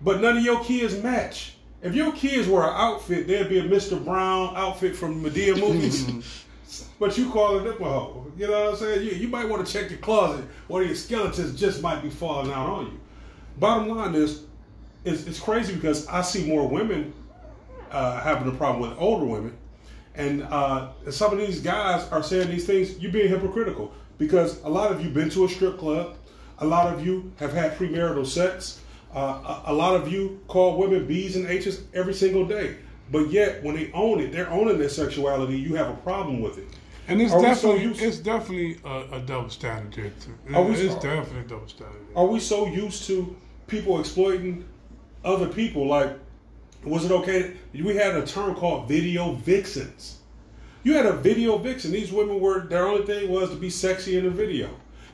But none of your kids match. If your kids were an outfit, they'd be a Mr. Brown outfit from Madea movies. [LAUGHS] but you call it a hoe. You know what I'm saying? You, you might want to check your closet. One of your skeletons just might be falling out on you. Bottom line is, it's, it's crazy because I see more women uh, having a problem with older women. And uh, some of these guys are saying these things, you're being hypocritical because a lot of you been to a strip club, a lot of you have had premarital sex, uh, a, a lot of you call women B's and H's every single day. But yet, when they own it, they're owning their sexuality. You have a problem with it. And it's Are so definitely used- it's definitely a, a double standard. Are we- it's definitely a double standard. Are we so used to people exploiting other people? Like, was it okay? We had a term called video vixens. You had a video vixen. These women were their only thing was to be sexy in a video.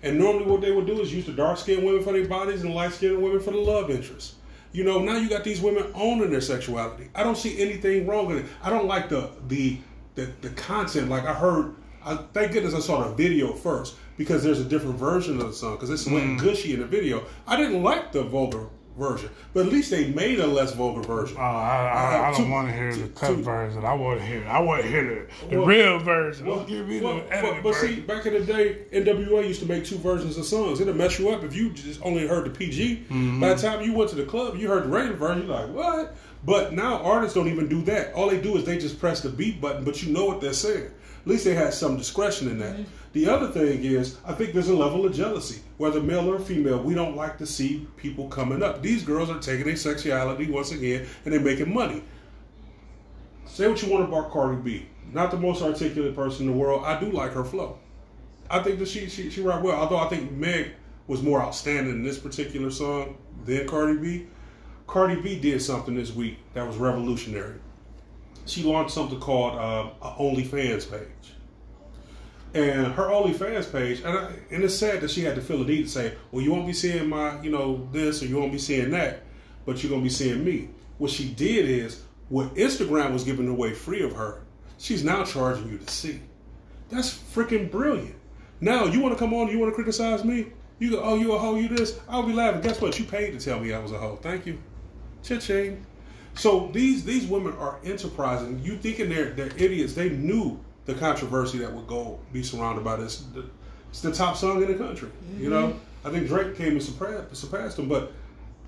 And normally, what they would do is use the dark skinned women for their bodies and light skinned women for the love interest. You know, now you got these women owning their sexuality. I don't see anything wrong with it. I don't like the the the, the content. Like I heard, I, thank goodness I saw the video first because there's a different version of the song because it's went mm. gushy in the video. I didn't like the vulgar version, but at least they made a less vulgar version. Oh, I, I, I Uh, don't want to hear the cut version. I want to hear. I want to hear the, the Well- real version. Well, give me well, the but, edited but see, back in the day, NWA used to make two versions of songs. It'll mess you up if you just only heard the PG. Mm-hmm. By the time you went to the club, you heard the rated version. You're like, what? But now artists don't even do that. All they do is they just press the beat button, but you know what they're saying. At least they had some discretion in that. The other thing is, I think there's a level of jealousy, whether male or female. We don't like to see people coming up. These girls are taking their sexuality once again, and they're making money. Say what you want about Cardi B. Not the most articulate person in the world. I do like her flow. I think that she she she write well. Although I think Meg was more outstanding in this particular song than Cardi B. Cardi B did something this week that was revolutionary. She launched something called uh, a OnlyFans page, and her OnlyFans page, and I, and it's sad that she had to feel the need to say, "Well, you won't be seeing my you know this, or you won't be seeing that, but you're gonna be seeing me." What she did is what Instagram was giving away free of her, she's now charging you to see. That's freaking brilliant. Now you want to come on, you want to criticize me? You go, oh, you a hoe, you this? I'll be laughing. Guess what? You paid to tell me I was a hoe. Thank you. Cha-ching. So these these women are enterprising. You thinking they're they're idiots? They knew the controversy that would go be surrounded by this. It's the top song in the country. You know, I think Drake came and surpassed, surpassed them. But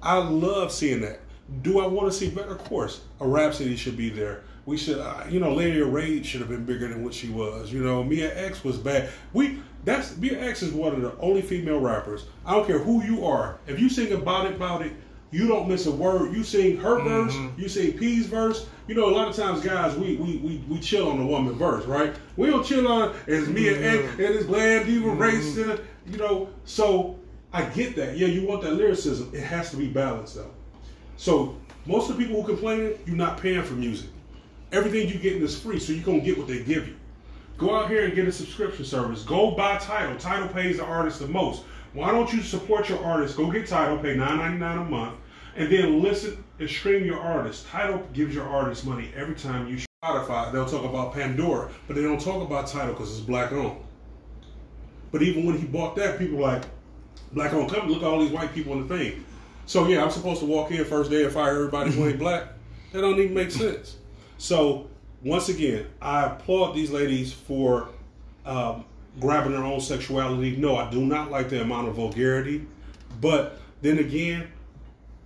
I love seeing that. Do I want to see better? Of course, a Rapsody should be there. We should, uh, you know, Lady of Rage should have been bigger than what she was. You know, Mia X was bad. We that's Mia X is one of the only female rappers. I don't care who you are. If you sing about it, about it, you don't miss a word. You sing her mm-hmm. verse, you sing P's verse. You know, a lot of times, guys, we we we, we chill on the woman verse, right? We don't chill on it's Mia X mm-hmm. and it's Glam Diva mm-hmm. race, and you know. So I get that. Yeah, you want that lyricism. It has to be balanced though. So most of the people who complain, you're not paying for music. Everything you getting is free, so you're gonna get what they give you. Go out here and get a subscription service. Go buy Tidal. Tidal pays the artist the most. Why don't you support your artist? Go get Tidal, pay $9.99 a month, and then listen and stream your artist. Tidal gives your artist money every time you Spotify. They'll talk about Pandora, but they don't talk about Tidal because it's black owned. But even when he bought that, people were like, black owned company, look at all these white people in the thing. So yeah, I'm supposed to walk in first day and fire everybody who ain't black. That don't even make sense. So once again, I applaud these ladies for um, grabbing their own sexuality. No, I do not like the amount of vulgarity, but then again,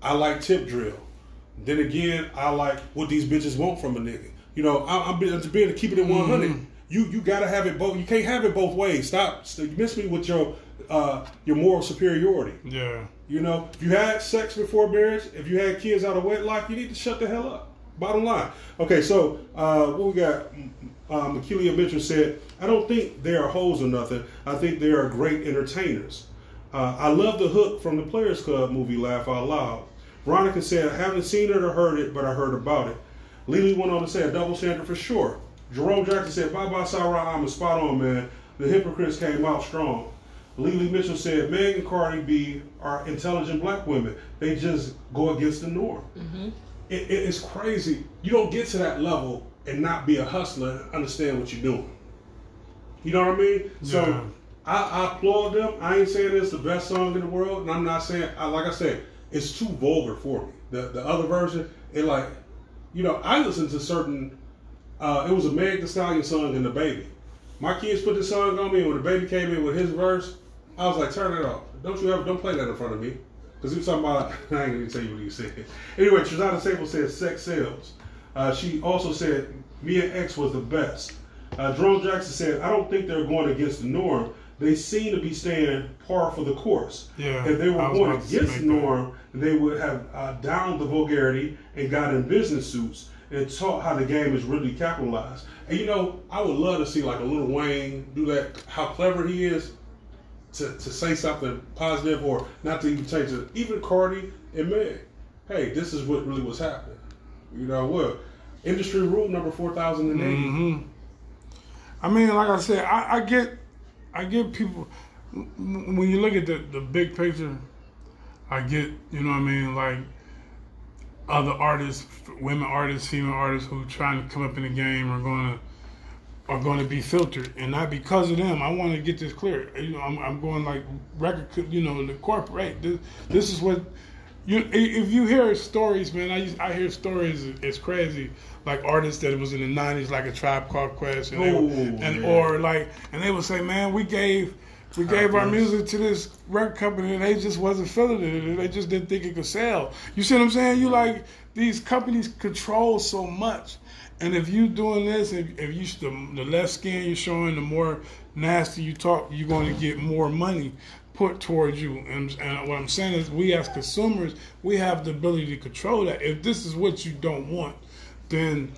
I like tip drill. Then again, I like what these bitches want from a nigga. You know, I, I'm being, just being to keep it at 100. You you gotta have it both. You can't have it both ways. Stop. You miss me with your uh, your moral superiority. Yeah. You know, if you had sex before marriage, if you had kids out of wedlock, you need to shut the hell up. Bottom line. Okay, so uh, what we got? Um, Akeelia Mitchell said, "I don't think they are hoes or nothing. I think they are great entertainers. Uh, I love the hook from the Players Club movie. Laugh out loud." Veronica said, "I haven't seen it or heard it, but I heard about it." Lily went on to say, "A double standard for sure." Jerome Jackson said, "Bye bye, Sarah. I'm a spot on man. The hypocrites came out strong." Lily Mitchell said, Meg and Cardi B are intelligent black women. They just go against the norm. It, it- it's crazy. You don't get to that level and not be a hustler and understand what you're doing. You know what I mean? Yeah. So I, I applaud them. I ain't saying it's the best song in the world, and I'm not saying, I, like I said, it's too vulgar for me. The, the other version, it like, you know, I listen to certain, uh, it was a Meg Thee Stallion song and the baby. My kids put the song on me, and when the baby came in with his verse, I was like, turn it off. Don't you ever, don't play that in front of me. Because he was talking about, I ain't gonna tell you what he said. Anyway, Trizana Sable said sex sells. Uh, she also said Mia X was the best. Uh, Jerome Jackson said, I don't think they're going against the norm. They seem to be staying par for the course. Yeah, If they were going against the that. norm, they would have uh, downed the vulgarity and got in business suits and taught how the game is really capitalized. And you know, I would love to see like a little Wayne do that. How clever he is to, to say something positive or not to even change it. Even Cardi and Meg. Hey, this is what really was happening. You know what? Industry rule number four thousand and eight. hmm I mean, like I said, I, I get, I get people. When you look at the the big picture, I get, you know what I mean, like other artists, women artists, female artists who trying to come up in the game are going to are going to be filtered, and not because of them. I want to get this clear. You know, I'm, I'm going like record, you know, the corporate. This, this is what you. If you hear stories, man, I I hear stories. It's crazy, like artists that was in the '90s, like a Tribe Called Quest, and, they, Oh, and or like, and they would say, man, we gave. We gave our music to this record company and they just wasn't feeling it. They just didn't think it could sell. You see what I'm saying? You like these companies control so much. And if you doing this, if, if you the, the less skin you're showing, the more nasty you talk, you're going to get more money put towards you. And, and what I'm saying is, we as consumers, we have the ability to control that. If this is what you don't want, then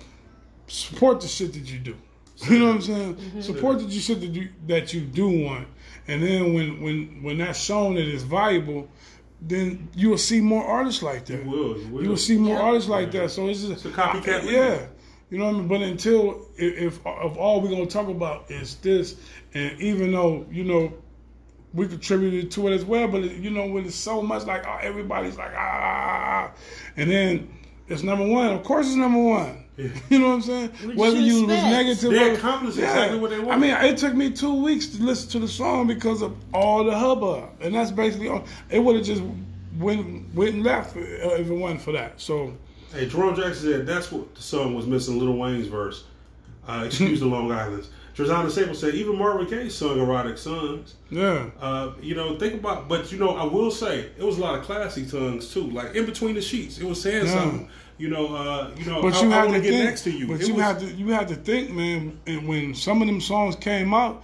support the shit that you do. [LAUGHS] You know what I'm saying? Mm-hmm. Support the shit that you that you do want, and then when when when that's shown that it's valuable, then you will see more artists like that. You will, you will. You will see more Yeah. artists like that. So it's just a copycat Yeah. League. You know what I mean? But until if, if if all we're gonna talk about is this, and even though you know we contributed to it as well, but you know when it's so much like oh, everybody's like ah, ah, ah, ah and then it's number one. Of course, it's number one. [LAUGHS] You know what I'm saying? What Whether you you was expect? negative, They or- accomplished exactly what they I mean, it took me two weeks to listen to the song because of all the hubbub, and that's basically all. It would have just went went and left uh, if it wasn't for that. So. Hey, Jerome Jackson said that's what the song was missing. Little Wayne's verse. Uh, [LAUGHS] excuse the Long Island's. Trezana Sable said even Marvin Gaye sung erotic songs. Yeah. Uh, you know, think about, but you know, I will say it was a lot of classy tongues too. Like in between the sheets, it was saying Yeah. something. You know, uh, you know, But I, you I have want to to get think, next to you. But It you was- have to you have to think, man. And when some of them songs came out,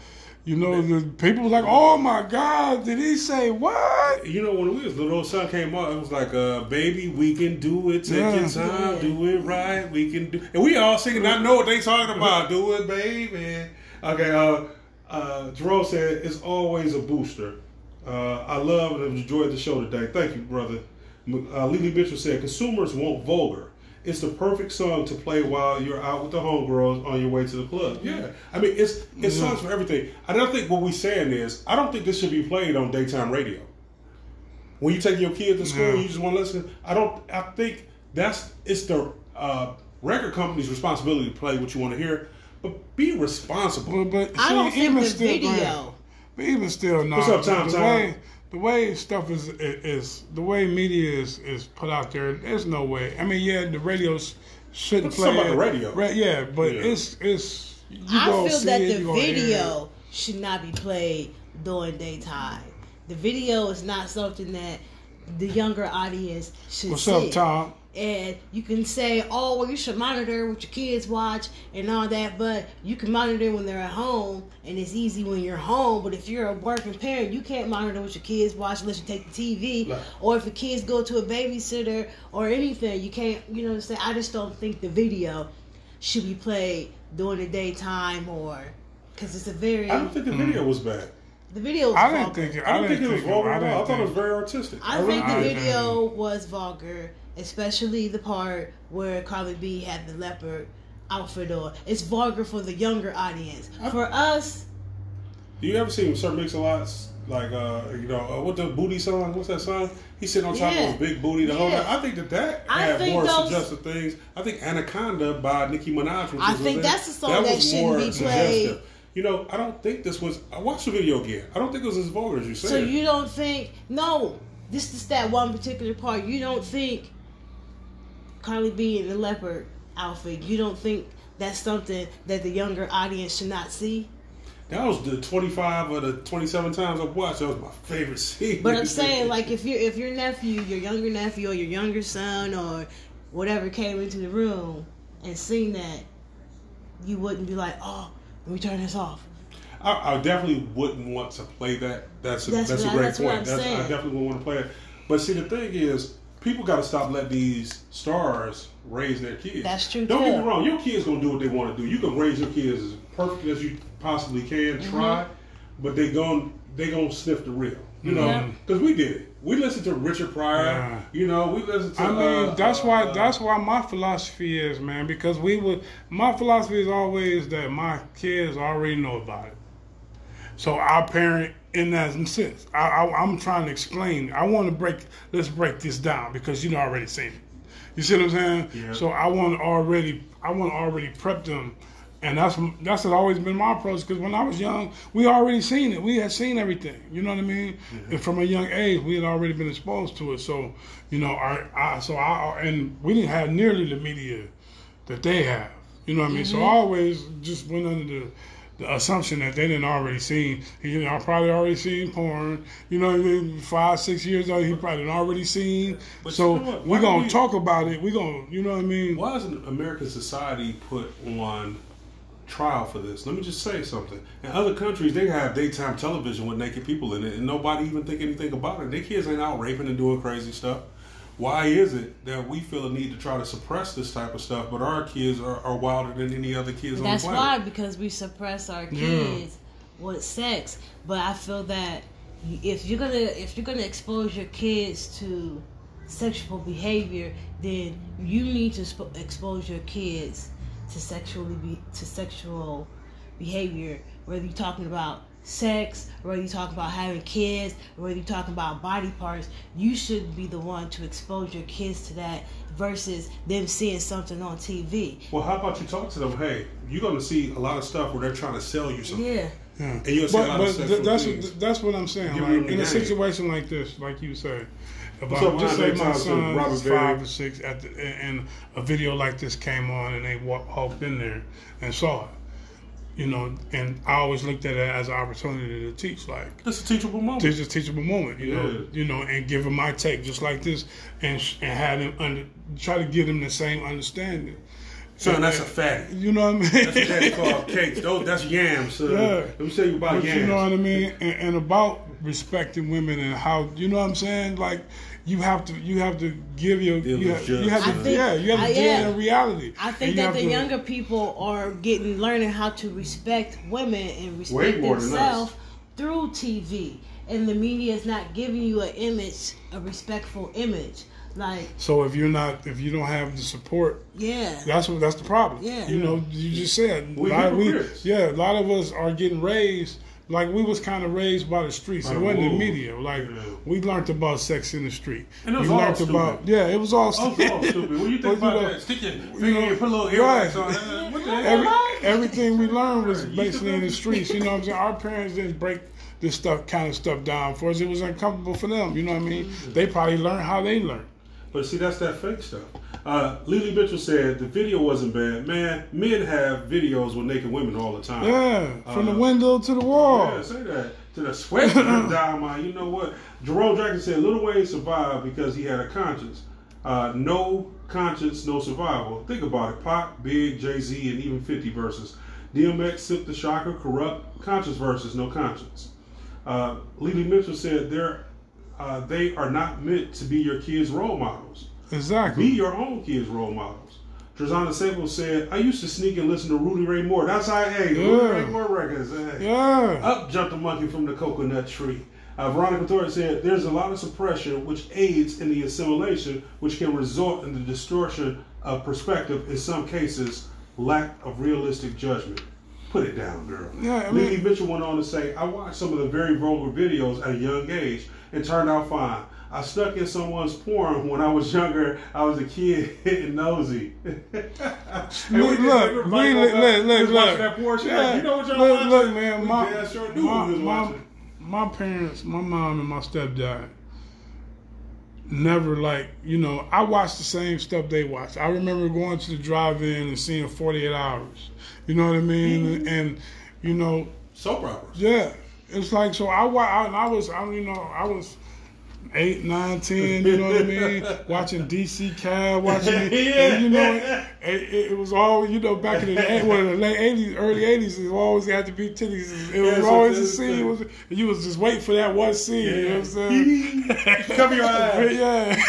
you know, the people was like, "Oh my God, did he say what?" You know, when we was little, son came out, it was like, uh, "Baby, we can do it. Take Yeah. your time, do it right. We can do." And we all singing. I know what they talking about. Do it, baby. Okay. Uh, uh, Jerome said it's always a booster. Uh, I love and enjoyed the show today. Thank you, brother. Uh, Lily Mitchell said, "Consumers want vulgar." It's the perfect song to play while you're out with the homegirls on your way to the club. Yeah, I mean it's it's songs for everything. And I think what we're saying is, I don't think this should be played on daytime radio when you take your kids to school, Yeah. you just want to listen. I don't. I think that's it's the uh, record company's responsibility to play what you want to hear, but be responsible. But, but I see, don't think even the still, video. Grant, but even still, no. What's up, Tom, the Tom? Way the way stuff is, is is the way media is is put out there. There's no way. I mean, yeah, the radios shouldn't play something about it. the radio. Right, yeah, but Yeah. it's it's. You I feel see that it, the you gonna hear it. video should not be played during daytime. The video is not something that the younger audience should What's see. up, Tom? And you can say, oh, well, you should monitor what your kids watch and all that, but you can monitor when they're at home, and it's easy when you're home. But if you're a working parent, you can't monitor what your kids watch unless you take the TV, Right. or if the kids go to a babysitter or anything. You can't, you know what I'm saying? I just don't think the video should be played during the daytime or because it's a very I don't think the video was bad. the video. Was I didn't vulgar. think it. I don't think it was vulgar I at all. I thought it was very artistic. I really think the did. video was vulgar, especially the part where Cardi B had the leopard outfit on. It's vulgar for the younger audience. For us, Do you ever see Sir Mix-a-Lot's like uh you know uh, what the booty song? What's that song? He's sitting on top Yeah. of a big booty. The whole Yeah. time. I think that that I had think more those- suggestive things. I think Anaconda by Nicki Minaj. I think in- that's a song that was shouldn't be played. suggestive. You know, I don't think this was. I watched the video again. I don't think it was as vulgar as you said. so you don't think no, this is that one particular part. You don't think Cardi B in the leopard outfit. You don't think that's something that the younger audience should not see. that was the twenty-five or the twenty-seven times I've watched. That was my favorite scene. But I'm [LAUGHS] saying, like, if your if your nephew, your younger nephew, or your younger son, or whatever came into the room and seen that, you wouldn't be like, "Oh, let me turn this off." I, I definitely wouldn't want to play that. That's a, That's that's, a I- great that's what point. That's, I definitely wouldn't want to play it. But see, the thing is, people got to stop letting these stars raise their kids. That's true, Don't get me wrong. Your kids gonna do what they want to do. You can raise your kids as perfect as you possibly can. Mm-hmm. Try, but they gon' they gonna sniff the real. You know, Yeah. because we did it. We listened to Richard Pryor. Yeah. You know, we listened to. I mean, uh, that's uh, why uh, that's why my philosophy is, man. Because we would, my philosophy is always that my kids already know about it. So our parent, in that sense, I, I, I'm trying to explain. I want to break. Let's break this down because you know already seen it. You see what I'm saying? Yeah. So I want to already, I want to already prep them, and that's that's always been my approach. Because when I was young, we already seen it. We had seen everything. You know what I mean? And from a young age, we had already been exposed to it. So you know, our, I, so I and we didn't have nearly the media that they have. You know what I mean? So mm-hmm. I always just went under the, the assumption that they didn't already seen. You know, I probably already seen porn. You know, what I mean? five, six years old, he probably already seen. But so you know we're gonna we- talk about it. We're gonna, you know what I mean? Why isn't American society put on trial for this? Let me just say something. In other countries, they have daytime television with naked people in it, and nobody even think anything about it. Their kids ain't out raping and doing crazy stuff. Why is it that we feel a need to try to suppress this type of stuff, but our kids are, are wilder than any other kids That's on the planet? That's why because we suppress our Yeah. kids with sex. But I feel that if you're gonna if you're gonna expose your kids to sexual behavior, then you need to sp- expose your kids to sexually be to sexual behavior. Whether you're talking about sex, or whether you're talking about having kids, or whether you're talking about body parts, you should be the one to expose your kids to that versus them seeing something on TV. Well, how about you talk to them? Hey, you're going to see a lot of stuff where they're trying to sell you something. Yeah. Yeah. And you'll see a But, lot but of sexual th- that's things. that's what I'm saying. Like, them the in a situation like this, like you said, if What's I just say my son Robert five or six, at the, and a video like this came on, and they walked, walked in there and saw it, you know, and I always looked at it as an opportunity to teach, like It's a teachable moment. teach a teachable moment, you know, you know, and give them my take just like this, and and have them under, try to give them the same understanding. Son, that's a fatty. You know what I mean? That's what they call cakes. [LAUGHS] Those, that's yams. Son. Yeah. Let me tell you about But yams. you know what I mean, and, and about respecting women and how you know what I'm saying. Like you have to, you have to give your, Deal you have, you have to, I think- yeah, you have to I- deal yeah. in reality. I think you that the to- younger people are getting learning how to respect women and respect more than us. themselves through TV, and the media is not giving you an image, a respectful image. Like, So if you're not, if you don't have the support, yeah, that's what that's the problem. Yeah. you know, you just said, We a lot of we, yeah, a lot of us are getting raised. Like we was kind of raised by the streets. By It wasn't the media. Like Yeah. we learned about sex in the street. And it was we all learned stupid. about yeah, it was all stupid. it's all stupid. When you think [LAUGHS] But, you about know, that, stick your you finger know, in, put a little right. earwax on. What the hell? Every, everything we learned was [LAUGHS] basically in the streets. You know what I'm saying? Our parents didn't break this stuff kind of stuff down for us. It was uncomfortable for them. You know what I mean? Mm-hmm. They probably learned how they learned. But see, that's that fake stuff. Uh, Lily Mitchell said the video wasn't bad. Man, men have videos with naked women all the time. Yeah, from the Uh, window to the wall. Yeah, say that. To the sweat down [COUGHS] my, you know what? Jerome Jackson said Little Wayne survived because he had a conscience. Uh, no conscience, no survival. Think about it. Pop, Big, Jay Z, and even 50 verses. DMX, Silkk the Shocker, Kurupt, conscious verses, no conscience. Uh, Lily Mitchell said they're, uh, they are not meant to be your kids' role models. Exactly. Be your own kids' role models. Trezana Sable said, I used to sneak and listen to Rudy Ray Moore. That's how, hey, Rudy Yeah. Ray Moore records. Hey. Yeah. Up jumped a monkey from the coconut tree. Uh, Veronica Torres said, There's a lot of suppression which aids in the assimilation, which can result in the distortion of perspective, in some cases, lack of realistic judgment. Put it down, girl. Yeah, I Lily Mitchell went on to say, I watched some of the very vulgar videos at a young age and turned out fine. I stuck in someone's porn when I was younger. I was a kid [LAUGHS] and nosy. [LAUGHS] Look, we look, look, we look, look, look, look. that porn. Yeah. You know what y'all look, watching? look, man, my, sure my, my, watching. my parents, my mom and my stepdad, never like, you know, I watched the same stuff they watched. I remember going to the drive-in and seeing 48 Hours. You know what I mean? Mm-hmm. And, and, you know, Soap operas. yeah, it's like so. I I, I was I you know I was eight, nine, ten. You know what I mean? [LAUGHS] Watching DC Cab, watching [LAUGHS] it, and, you know it, it, it was all you know back in the well, the late eighties, early eighties. It always had to be titties. It was always a scene. Was, you was just waiting for that one scene. You know what I'm saying? [LAUGHS] Cover your eyes. yeah.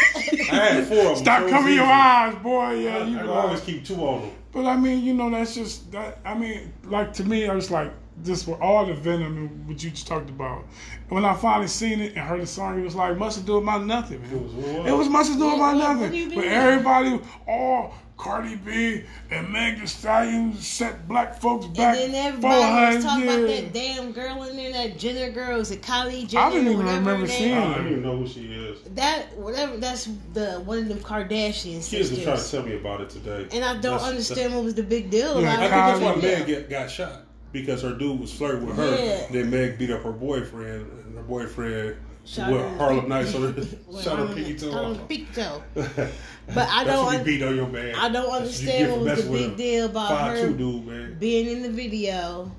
I had four of them. Stop so covering your eyes, boy. Yeah, I, you I always keep two on them. But I mean, you know, that's just that. I mean, like to me, I was like, this with all the venom and what you just talked about. When I finally seen it and heard the song, it was like must have do about nothing, man. It was what? It was must have do What- about what- what nothing. but mean? everybody, all Cardi B and Meg Thee Stallion set black folks back And then everybody was talking about that damn girl in there, that Jenner girl. is it Kylie Jenner? I didn't even whatever remember her name- I don't even know who she is. that. Whatever. That's the one of them Kardashian Kids are sisters. trying to tell me about it today. and I don't That's- understand what was the big deal Yeah, I think that's why Kylie- Meg get, got shot because her dude was flirting with her. Yeah. Then Meg beat up her boyfriend, and her boyfriend Shot with her in the Harlem Nights on her, [LAUGHS] shot her pinky toe Harlem off. pinky toe. But I don't. un- beat on your man. I don't That's what you understand what was the big deal about her dude, being in the video.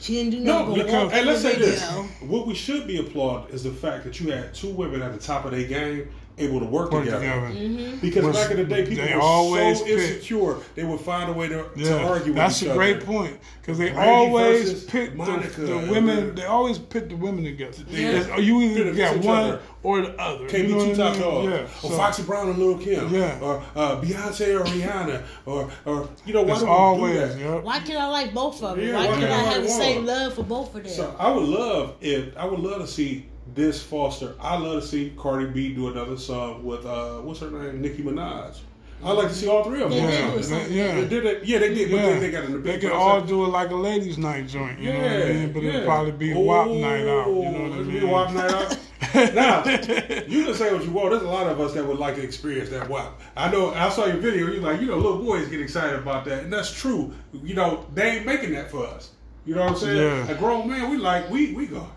She didn't do No, nothing. but because, and let's say this: what we should be applaud is the fact that you had two women at the top of their game able to work, Work together. together. Mm-hmm. Because Was- back in the day, people they were always so pick- insecure they would find a way to, to argue that's with a each great point because they Brandy always versus pit the, the women. They always pit the women together. Yeah. It's- You either Pit got against one other. or the other. Can't you know be two what I top dogs. Yeah, or so Foxy Brown and Lil Kim. Yeah. Or uh, Beyonce or Rihanna. Or, or you know, why it's do we always do that? yeah. Why can't I like both of them? Yeah, why why can't can't I I have the like same love for both of them? So I would love if I would love to see this Foster. I love to see Cardi B do another song with uh, what's her name, Nicki Minaj. I'd like to see all three of them. They Yeah, something. yeah. They did it. Yeah, they did. But Yeah. they, they got in the They could all do it like a ladies' night joint, you know what I mean? But it'd probably be a WAP night out, you know what I mean? be WAP night out. [LAUGHS] now, you can say what you want. There's a lot of us that would like to experience that WAP. I know. I saw your video. You're like, you know, little boys get excited about that, and that's true. You know, they ain't making that for us. You know what I'm saying? Yeah. A grown man, we like, we we go.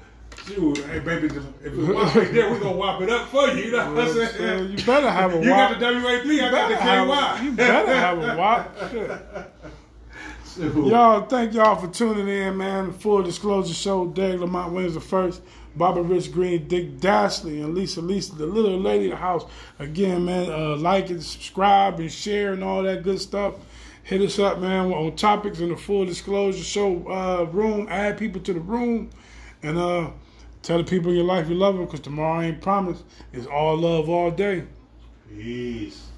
Dude, hey baby, if the WAP ain't there, we gonna wop it up for you. You know what I'm So saying? you better have a You got the WAP, I got the better have a- KY. You better have a WAP. [LAUGHS] Shit. Shoot. Y'all, thank y'all for tuning in, man. Full disclosure show. Derek Lamont wins the first. Bobby Rich Green, Dick Dashley, and Lisa Lisa, the little lady of the house. Again, man, uh, like and subscribe and share and all that good stuff. Hit us up, man, on topics in the full disclosure show uh, room. Add people to the room, and uh, tell the people in your life you love them because tomorrow ain't promised. It's all love all day. Peace.